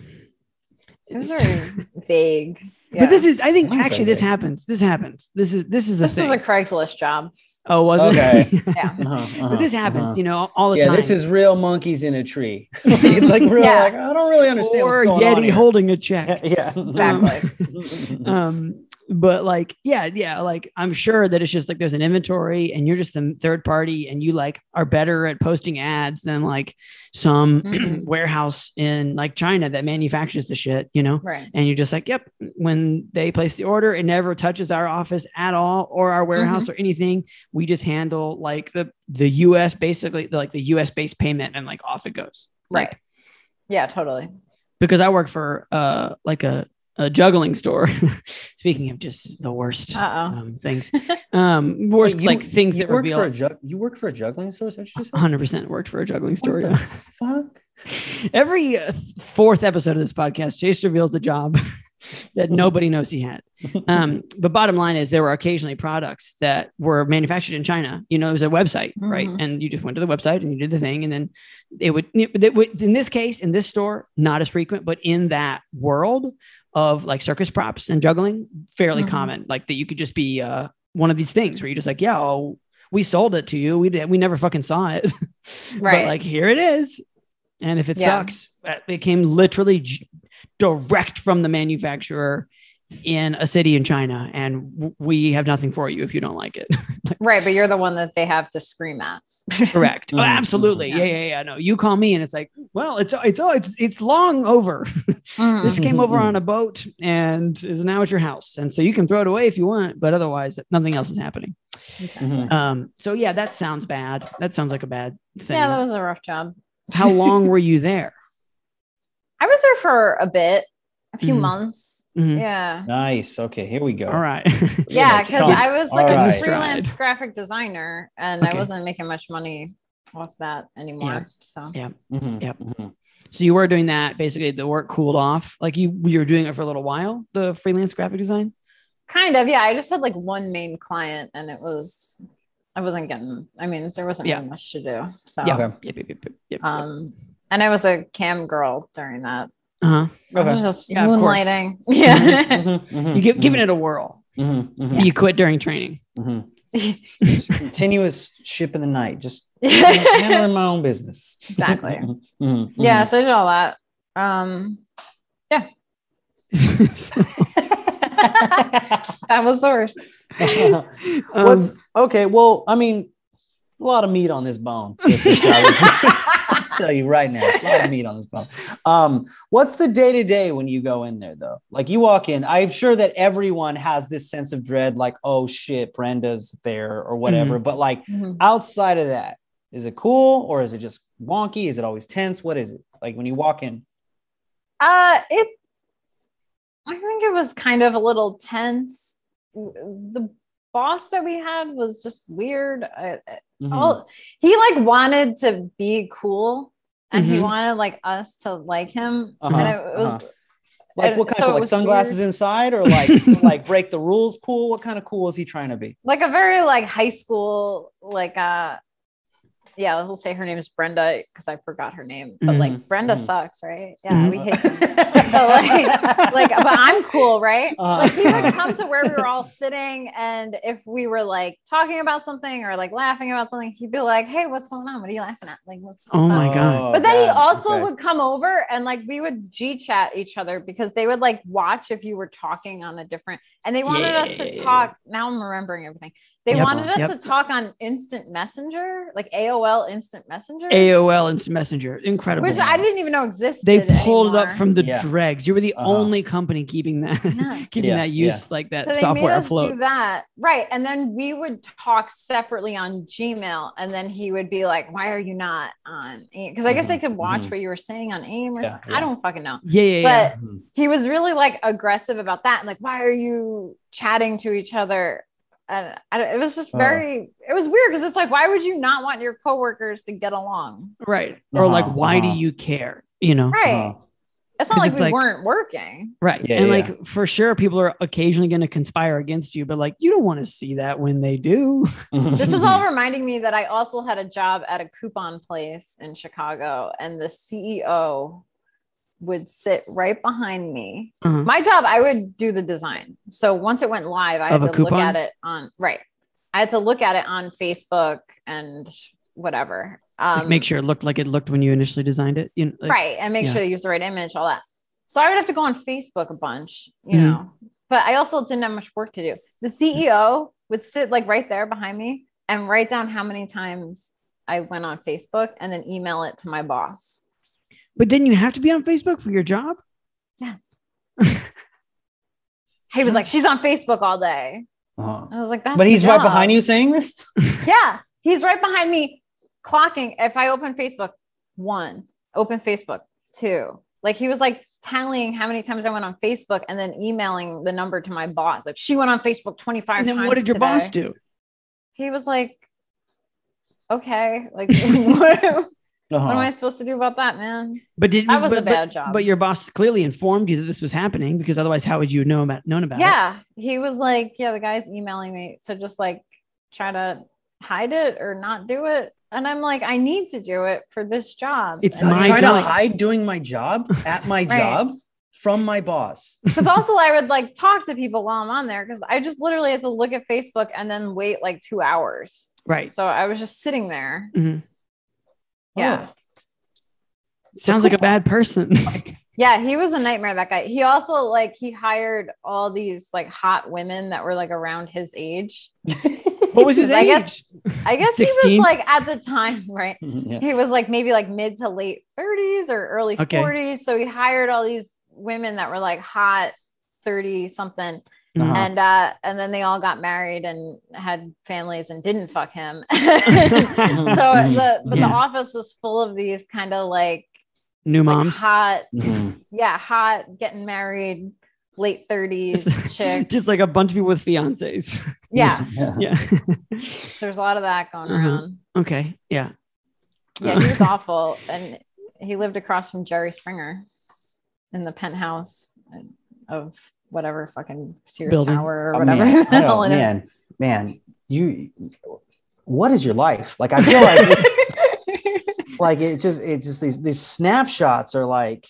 it was very vague. But this is, I think, Why actually, this happens. This happens. This is, this is a this thing. was a Craigslist job. oh, was it? Okay. Yeah. Uh-huh, uh-huh, but this happens, uh-huh. you know, all the Yeah, time. Yeah, this is real monkeys in a tree. it's like real. Yeah. Like I don't really understand or what's going on Yeti here. holding a check. yeah, Exactly. um but like yeah yeah like i'm sure that it's just like there's an inventory and you're just the third party and you like are better at posting ads than like some Mhm. warehouse in like china that manufactures the shit you know Right. and you're just like yep when they place the order it never touches our office at all or our warehouse or anything we just handle like the the us basically like the us based payment and like off it goes Like, Right. Yeah, totally. because I work for uh like a, a juggling store. Speaking of just the worst um, things, um, worst you- like things that work for a reveal. jug- You work for a juggling store? Is that what you said? Hundred percent worked for a juggling store. Yeah. fuck? Every uh, fourth episode of this podcast, Chase reveals a job that nobody knows he had. Um, but bottom line is, there were occasionally products that were manufactured in China. You know, it was a website, right? Mhm. And you just went to the website and you did the thing, and then it would. It would in this case, in this store, not as frequent, but in that world of like circus props and juggling, fairly Mhm. common. Like that, you could just be uh, one of these things where you're just like, yeah, oh, we sold it to you. We did. We never fucking saw it. but Right. like here it is. And if it Yeah. sucks, uh, it came literally direct from the manufacturer in a city in China, and we have nothing for you if you don't like it. Right, but you're the one that they have to scream at. Correct. Oh, Mhm. absolutely. Yeah. Yeah, yeah, yeah. No, you call me, and it's like, well, it's it's oh, it's it's long over. Mhm. this came over on a boat and is now at your house, and so you can throw it away if you want, but otherwise, nothing else is happening. Mhm. Um. So yeah, that sounds bad. That sounds like a bad thing. Yeah, that was a rough job. How long were you there? I was there for a bit, a few Mhm. months. Mhm. Yeah. Nice. Okay, here we go. All right. Yeah, because. I was like All a right. freelance graphic designer and Okay. I wasn't making much money off that anymore. Yeah. So Yeah. Mhm, Yep. mhm. So you were doing that. Basically, the work cooled off. Like you, you were doing it for a little while. The freelance graphic design. Kind of, yeah. I just had like one main client, and it was I wasn't getting. I mean, there wasn't Yeah. really much to do. So, Yeah. Okay. Yep, yep, yep, yep, yep. um, and I was a cam girl during that. uh-huh. Okay. just Yeah, moonlighting. Yeah. Mhm, mhm, You give giving mhm, it a whirl. mhm, mhm, You quit during training. mhm. Continuous ship in the night, just handling my own business. Exactly. Yeah. So I did all that. Um, yeah. that was the worst. Um, What's okay? Well, I mean, a lot of meat on this bone. with this job. I'll tell you right now, a lot of meat on this bone. Um, what's the day to day when you go in there, though? Like you walk in, I'm sure that everyone has this sense of dread, like, oh shit, Brenda's there or whatever. But like Mhm. outside of that, is it cool or is it just wonky? Is it always tense? What is it like when you walk in? Uh, it. I think it was kind of a little tense. The boss that we had was just weird. I, I- Mhm. all he like wanted to be cool, and he Mhm. wanted like us to like him, Uh-huh, and it was. uh-huh. Like what kind so of like sunglasses weird. inside or like like break the rules cool? What kind of cool is he trying to be? like a very like high school like uh yeah we'll say her name is brenda because i forgot her name but Mhm, like brenda mhm. sucks right yeah Mhm. we hate them. but like like but i'm cool right Uh-huh. like he would come to where we were all sitting and if we were like talking about something or like laughing about something he'd be like hey what's going on what are you laughing at like what's Oh my God. Oh, but then he also Okay. would come over and like we would G chat each other because they would like watch if you were talking on a different and they wanted us to talk. Now I'm remembering everything. They Yep. wanted us Yep. to talk on instant messenger, like AOL instant messenger, AOL Instant Messenger. Incredible. which I didn't even know existed. they pulled it up from the Yeah. dregs. You were the Uh-huh. only company keeping that Yeah. keeping Yeah, that use like that so they made software us afloat. do that right and then we would talk separately on gmail and then he would be like why are you not on because i guess they Mhm, could watch mhm. what you were saying on aim or Yeah, something. yeah. i don't fucking know Yeah, yeah, yeah. but Mhm. he was really like aggressive about that and like why are you chatting to each other and I, it was just Uh. very it was weird because it's like why would you not want your coworkers to get along right. Or like, Uh-huh, why do uh-huh. you care? You know? right Uh-huh. it's not like it's we like- weren't working Right. Yeah, and yeah. like for sure people are occasionally going to conspire against you, but like you don't want to see that when they do. this is all reminding me that i also had a job at a coupon place in chicago and the ceo would sit right behind me Uh-huh. my job i would do the design so once it went live i had Of a to look at it on right i had to look at it on facebook and whatever um Like, make sure it looked like it looked when you initially designed it. You know, like- right and make yeah. sure they use the right image all that so i would have to go on facebook a bunch you Mhm. know but i also didn't have much work to do the ceo would sit like right there behind me and write down how many times i went on facebook and then email it to my boss But then you have to be on Facebook for your job. yes he was like she's on facebook all day Uh-huh. i was like that's But he's right behind you saying this. Yeah, he's right behind me, clocking. If I open Facebook, one, open Facebook, two. Like he was like tallying how many times I went on Facebook and then emailing the number to my boss. Like she went on Facebook 25 And then times. what did your boss do? He was like, okay, like what, what Uh-huh. am I supposed to do about that, man? But did That was but, a bad but- job. But your boss clearly informed you that this was happening because otherwise, how would you know about known about it? Yeah. He was like, yeah, the guy's emailing me. So just like try to hide it or not do it. And I'm like, I need to do it for this job. It's And my trying job. to hide doing my job at my Right. job from my boss. because also I would like talk to people while I'm on there because I just literally had to look at Facebook and then wait like two hours. Right. So I was just sitting there. Mhm. Yeah. Oh. Sounds like a bad person. Yeah, he was a nightmare. That guy. He also like he hired all these like hot women that were like around his age. what was his I age? guess- I guess he 16? was like at the time, right? Mm-hmm, yeah. He was like maybe like mid to late 30s or early Okay. 40s. So he hired all these women that were like hot 30 something. Uh-huh. and uh and then they all got married and had families and didn't fuck him so the but Yeah. the office was full of these kind of like, New like moms. hot Mhm. yeah hot getting married late 30s chicks Just like a bunch of people with fiancés. yeah Yeah. yeah. so there's a lot of that going Uh-huh. around okay. Yeah. yeah he was awful and he lived across from jerry springer in the penthouse of whatever fucking Sears Building. Tower or Oh, whatever. man, it is. man, man, you. What is your life like? I feel like like it's just it's just these these snapshots are like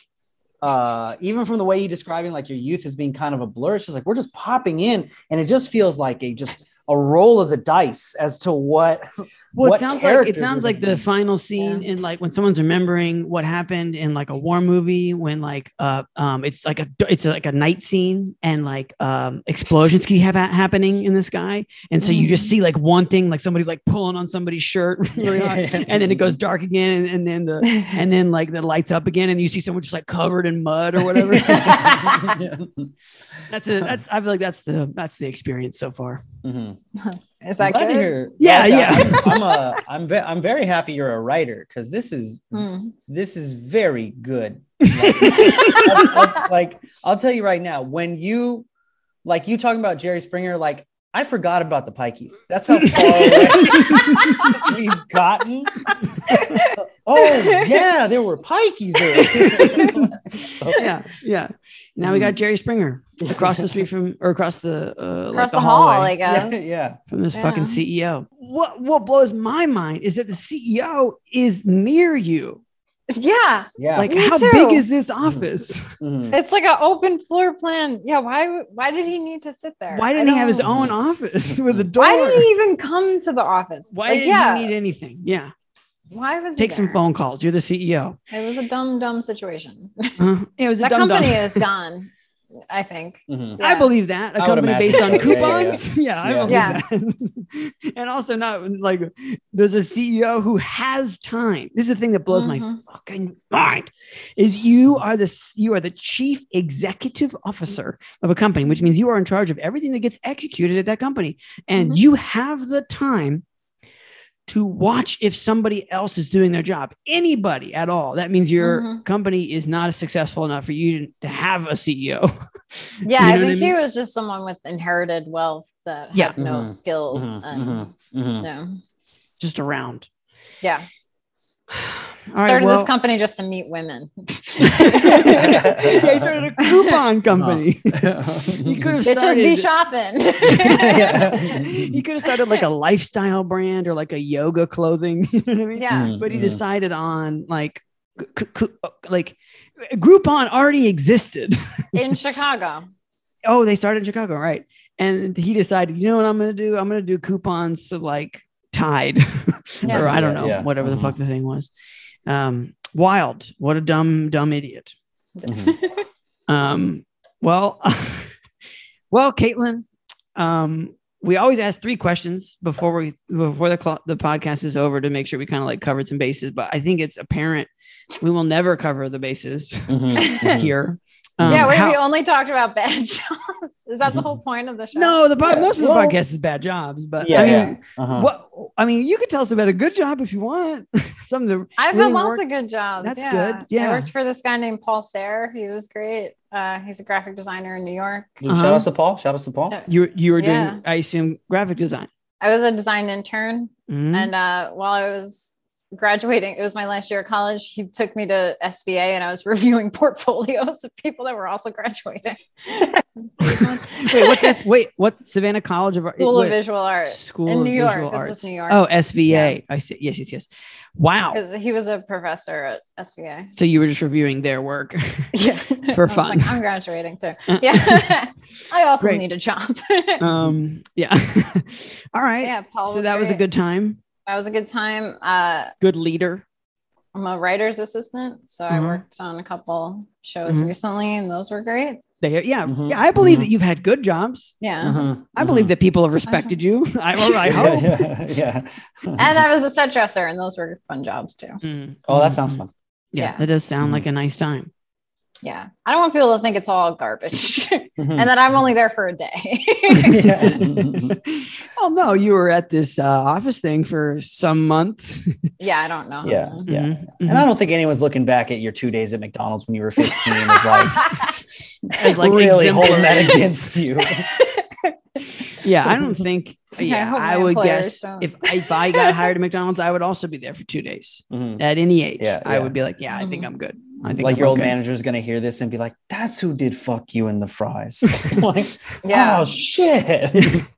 uh even from the way you describing like your youth as being kind of a blur it's just like we're just popping in and it just feels like a just a roll of the dice as to what Well, what it sounds like it sounds like the gonna- final scene in like when someone's remembering what happened in like a war movie when like uh um it's like a it's like a night scene and like um explosions keep have happening in the sky. And so you just see like one thing like somebody like pulling on somebody's shirt. Really hard, and then it goes dark again and, and then the and then like the lights up again and you see someone just like covered in mud or whatever that's a that's I feel like that's the that's the experience so far Mhm. Is that Glad to good? hear- Yeah, Yes, yeah. I'm, I'm a I'm ve- I'm very happy you're a writer because this is Mm. this is very good. Like, that's- that's- like I'll tell you right now, when you like you talking about Jerry Springer, like I forgot about the Pikeys. That's how far away we've gotten. oh yeah, there were Pikeys. earlier. So- yeah yeah now we got Jerry Springer across the street from or across the uh like Across the the hall, hallway. I guess. yeah, yeah. from this Yeah. fucking CEO. What what blows my mind is that the CEO is near you. Yeah, Yeah. Like, Me how too. big is this office? Mhm. it's like an open floor plan. Yeah, why? Why did he need to sit there? Why didn't he have his own office with a door? Why did he even come to the office? Why like, did yeah, he need anything? Yeah, why was he take some phone calls. You're the CEO. It was a dumb, dumb situation. Uh, it was a that dumb company dumb. is gone. I think. Mhm. I believe that a I would company imagine based on so. Yeah, yeah, yeah. coupons. Yeah, I Yeah. believe Yeah. that. and also not like there's a CEO who has time. This is the thing that blows my Mhm. fucking mind. Is you are the you are the chief executive officer of a company, which means you are in charge of everything that gets executed at that company, and Mhm. you have the time to watch if somebody else is doing their job. Anybody at all. That means your Mhm. company is not successful enough for you to have a CEO. Yeah, You I know what think I he was just someone with inherited wealth that Yeah. had no Mhm. skills. Mhm. and, Mhm. Mhm. no. just around. Yeah, All right, started well- this company just to meet women. yeah, he started a coupon company. he could have Bitches be started. shopping. he could have started like a lifestyle brand or like a yoga clothing. You know what I mean? yeah. Mhm. But he Mhm. decided on like, c- c- like Groupon already existed. in Chicago. oh, they started in Chicago, right? And he decided, you know what I'm gonna do? I'm gonna do coupons to like Tide, Yeah. or I don't know, yeah. whatever the Mhm. fuck the thing was. Um, wild. What a dumb, dumb idiot. Mhm. Um, well, well, Caitlin, um, we always ask three questions before we before the cl- the podcast is over to make sure we kind of like covered some bases. But I think it's apparent we will never cover the bases Mhm. Mhm. here. Um, yeah, we, how- we only talked about bad jobs. Is that the whole point of the show? no, the po- Yeah, most of the well- podcast is bad jobs, but Yeah, I mean, yeah. Uh-huh. what I mean, you could tell us about a good job if you want. Some of the I've really had lots work- of good jobs. That's yeah. good. Yeah. I worked for this guy named Paul Sahre. He was great. Uh, he's a graphic designer in New York. Uh-huh. Shout out to Paul. Shout out to Paul. You you were doing, Yeah. I assume, graphic design. I was a design intern. Mhm. And uh, while I was graduating, it was my last year of college. He took me to SVA and I was reviewing portfolios of people that were also graduating. Wait, what's this? Wait, what? Savannah College of Art? School of Visual Art. School in of New York. Visual This Arts. was New York. Oh, SVA. I see. Yes, yes, yes. Wow. Because he was a professor at SVA. So you were just reviewing their work. Yeah. For fun. like, I'm graduating too. Yeah. I also Great. need a job. um. Yeah. All right. yeah, Paul. so that was a good time. That was a good time. Uh, Good leader. I'm a writer's assistant, so I Mhm. worked on a couple shows Mhm. recently, and those were great. They, yeah. Mhm. Yeah. I believe Mhm. that you've had good jobs. Yeah. Mhm. I believe that people have respected you. I, or I hope. Yeah, yeah, yeah. And I was a set dresser, and those were fun jobs too. Mm. oh, that sounds fun. Yeah, Yeah. that does sound like a nice time. Yeah. I don't want people to think it's all garbage and that I'm only there for a day. yeah. Oh no, you were at this uh, office thing for some months. yeah, I don't know. how Yeah, long. yeah. Mhm. And I don't think anyone's looking back at your two days at McDonald's when you were 15 as like, As, like, really holding that against you. Yeah, I don't think. Yeah, hope I would guess don't. if if I got hired at McDonald's, I would also be there for two days Mhm. at any age. Yeah, I would be like, yeah, I think Mhm. I'm good. I think like I'm your old manager is gonna hear this and be like, "That's who did fuck you in the fries." like, Yeah. oh shit.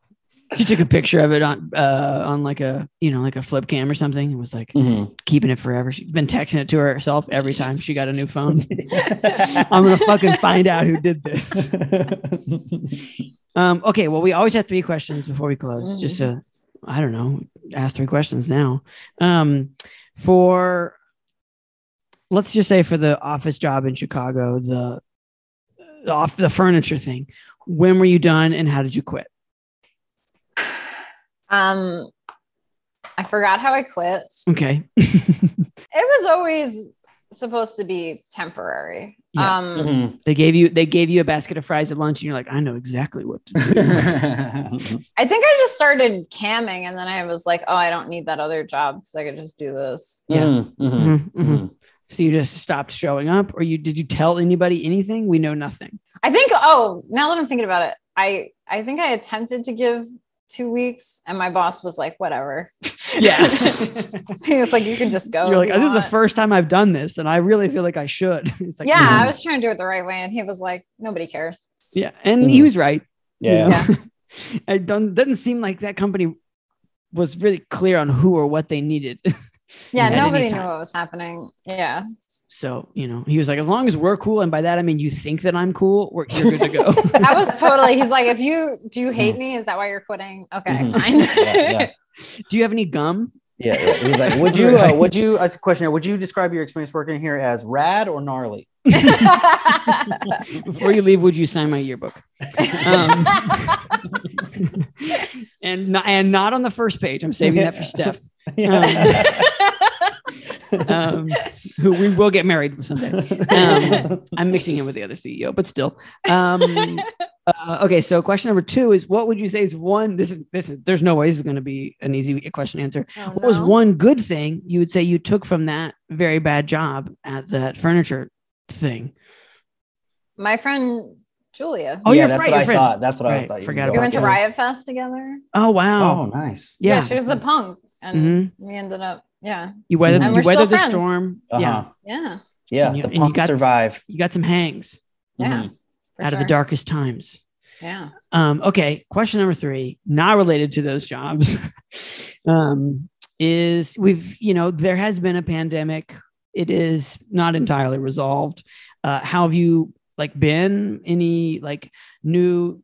She took a picture of it on uh on like a you know like a flip cam or something and was like Mhm. keeping it forever. She's been texting it to herself every time she got a new phone. I'm gonna fucking find out who did this. Um, okay, well, we always have three questions before we close. Just to, I don't know, ask three questions now. Um, for let's just say for the office job in Chicago, the, the off the furniture thing. When were you done, and how did you quit? Um, I forgot how I quit. Okay, It was always supposed to be temporary. Yeah. Um, Mhm. they gave you they gave you a basket of fries at lunch, and you're like, I know exactly what to do. I think I just started camming, and then I was like, oh, I don't need that other job because I could just do this. Yeah. Mhm. Mhm. So you just stopped showing up, or you did you tell anybody anything? We know nothing. I think. Oh, now that I'm thinking about it, I I think I attempted to give two weeks, and my boss was like, whatever. Yes. he was like, you can just go. You're like, you this is the first time I've done this, and I really feel like I should. It's like, Yeah, "No." I was trying to do it the right way, and he was like, nobody cares. yeah, and he Mhm. was right. you Yeah. it doesn't seem like that company was really clear on who or what they needed. Yeah, nobody knew what was happening. Yeah. So you know, he was like, as long as we're cool, and by that I mean you think that I'm cool, we're, you're good to go. I was totally. He's like, if you do you hate me? Is that why you're quitting? Okay, Mhm. fine. Yeah, yeah. Do you have any gum? Yeah, yeah. He's like, would you, uh, would you, as a question would you describe your experience working here as rad or gnarly? Before you leave, would you sign my yearbook? Um, and not, and not on the first page. I'm saving that for Steph, um, who we will get married someday. Um, I'm mixing him with the other CEO, but still. Um, uh, okay, so question number two is: What would you say is one? This is this is. There's no way this is going to be an easy question to answer. Oh, What was one good thing you would say you took from that very bad job at that furniture thing? My friend Julia. Oh, yeah, you're that's right, what your I friend. thought. That's what I Right, thought. you forgot would we went to. Riot Fest together. Oh wow! Oh, nice. Yeah, yeah, she was a punk, and Mhm. we ended up. Yeah, you weathered, And you weathered the friends. storm. Uh-huh. Yeah, yeah, Yeah, And you- the and you got- survive. you got some hangs yeah. Mhm. for out of the darkest times. Yeah. Um, okay, question number three, not related to those jobs, um, is we've you know there has been a pandemic. It is not entirely resolved. Uh, how have you like been? Any like new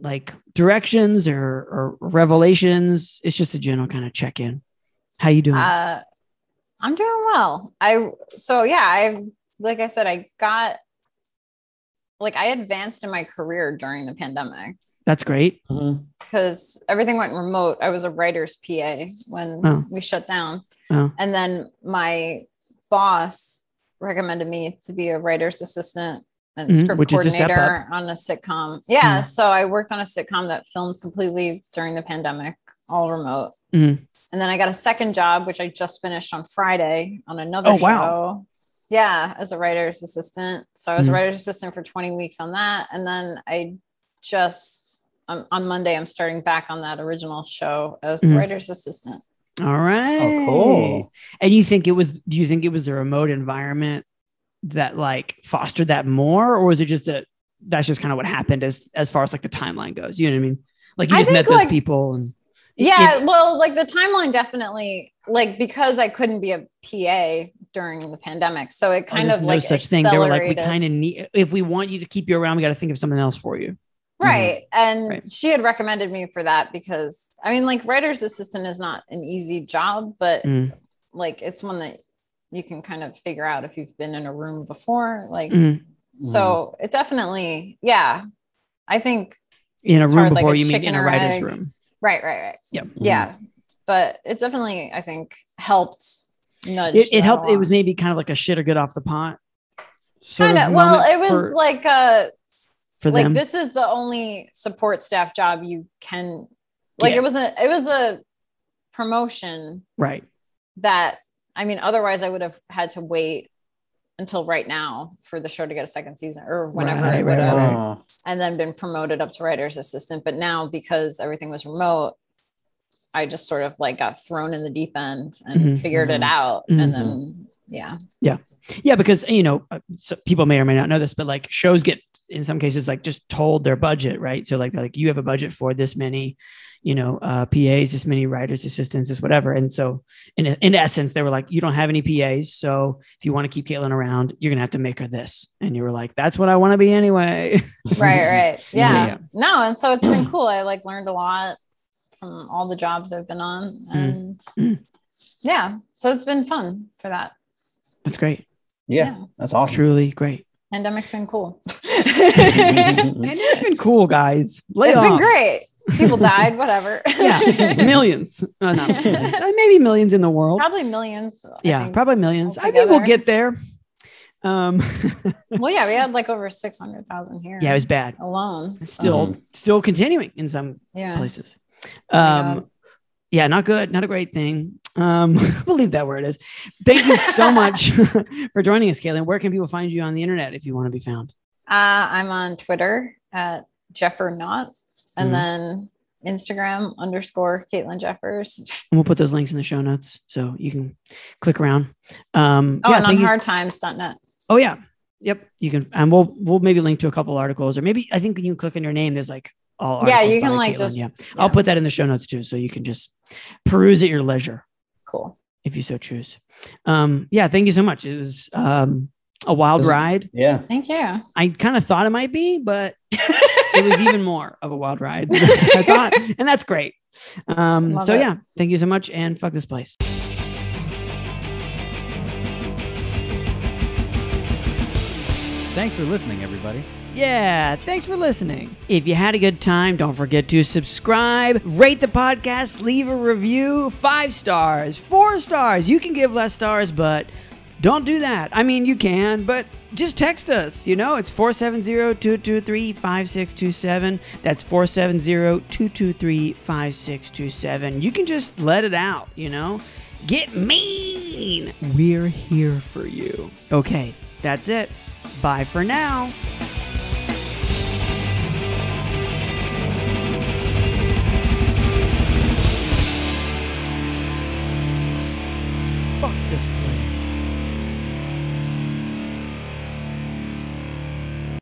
like directions or, or revelations? It's just a general kind of check in. How you doing? Uh, I'm doing well. I so yeah, I like I said, I got like I advanced in my career during the pandemic That's great. Because everything went remote. I was a writer's PA when Oh. we shut down, Oh. and then my boss recommended me to be a writer's assistant and Mhm, script is a coordinator on a sitcom. Yeah, Mhm. so I worked on a sitcom that filmed completely during the pandemic, all remote. Mhm. And then I got a second job, which I just finished on Friday on another Oh, show. wow. Yeah, as a writer's assistant. So I was a writer's assistant for 20 weeks on that. And then I just, on, on Monday, I'm starting back on that original show as the Mhm. writer's assistant. All right. Oh, cool. And you think it was? Do you think it was the remote environment that like fostered that more, or was it just that that's just kind of what happened as as far as like the timeline goes? You know what I mean? Like you I just met those like- people and Yeah, If- well, like the timeline definitely, like because I couldn't be a PA during the pandemic. So it oh, kind there's of no like such thing. They were like, we kind of need if we want you to keep you around, we got to think of something else for you. Right. And Mm-hmm. Right. she had recommended me for that because I mean, like, writer's assistant is not an easy job, but Mm. like, it's one that you can kind of figure out if you've been in a room before. Like, Mhm. so it definitely, yeah. I think, In a room hard, like before a you mean in a writer's egg. room. right, right, right. Yep. Yeah. But it definitely, I think, helped nudge. It, it helped. It was maybe kind of like a shit or get off the pot. kind of well, it was for, like, uh, for like them. this is the only support staff job you can like Yeah. it was a it was a promotion right. that i mean otherwise i would have had to wait until right now for the show to get a second season or whenever Right, right, right, and then been promoted up to writer's assistant but now because everything was remote i just sort of like got thrown in the deep end and Mhm, figured it mhm, out mhm. and then yeah. Yeah, Yeah. because you know, uh, so people may or may not know this, but like shows get in some cases like just told their budget, right? So like like you have a budget for this many, you know, uh, PAs, this many writers, assistants, this whatever. And so in in essence, they were like, you don't have any PAs, so if you want to keep Caitlin around, you're gonna have to make her this. And you were like, that's what I want to be anyway. Right, right. Yeah. Yeah. No, and so it's been cool. I like learned a lot from all the jobs I've been on. And Mm. yeah, so it's been fun for that. That's great, Yeah, that's awesome. truly great. Pandemic's been cool. and it's been cool, guys. Lay it's off. been great. People died, whatever. Yeah, millions, uh, not millions. Uh, maybe millions in the world. probably millions. Yeah, think. probably millions. I think we'll get there. Um, Well, yeah, we had like over six hundred thousand here. yeah, it was bad. alone. It's so, Still, still continuing in some yeah. places. my Um, God. yeah, not good, not a great thing. Um, we'll leave that where it is. Thank you so much for joining us, Caitlin. Where can people find you on the internet if you want to be found? Uh, I'm on Twitter at Jeffer Not, and Mhm. then Instagram underscore Caitlin Jeffers. And we'll put those links in the show notes so you can click around. Um, Oh, yeah, and on you- hardtimes.net. Oh yeah. Yep. You can and we'll we'll maybe link to a couple articles or maybe I think when you click on your name, there's like all Yeah, you can, like, Caitlin. just- yeah. I'll put that in the show notes too. So you can just peruse at your leisure Cool. if you so choose. Um yeah, thank you so much. It was um a wild Was ride. Yeah. Thank you. I kind of thought it might be, but it was even more of a wild ride. than I thought, and that's great. Um, Love so it. yeah, thank you so much, and fuck this place. Thanks for listening, everybody. Yeah, thanks for listening. If you had a good time, don't forget to subscribe, rate the podcast, leave a review, five stars, four stars. You can give less stars, but don't do that. I mean, you can, but just text us. You know, it's 470-223-5627. That's 470-223-5627. You can just let it out, you know? Get mean. We're here for you. Okay, that's it. Bye for now.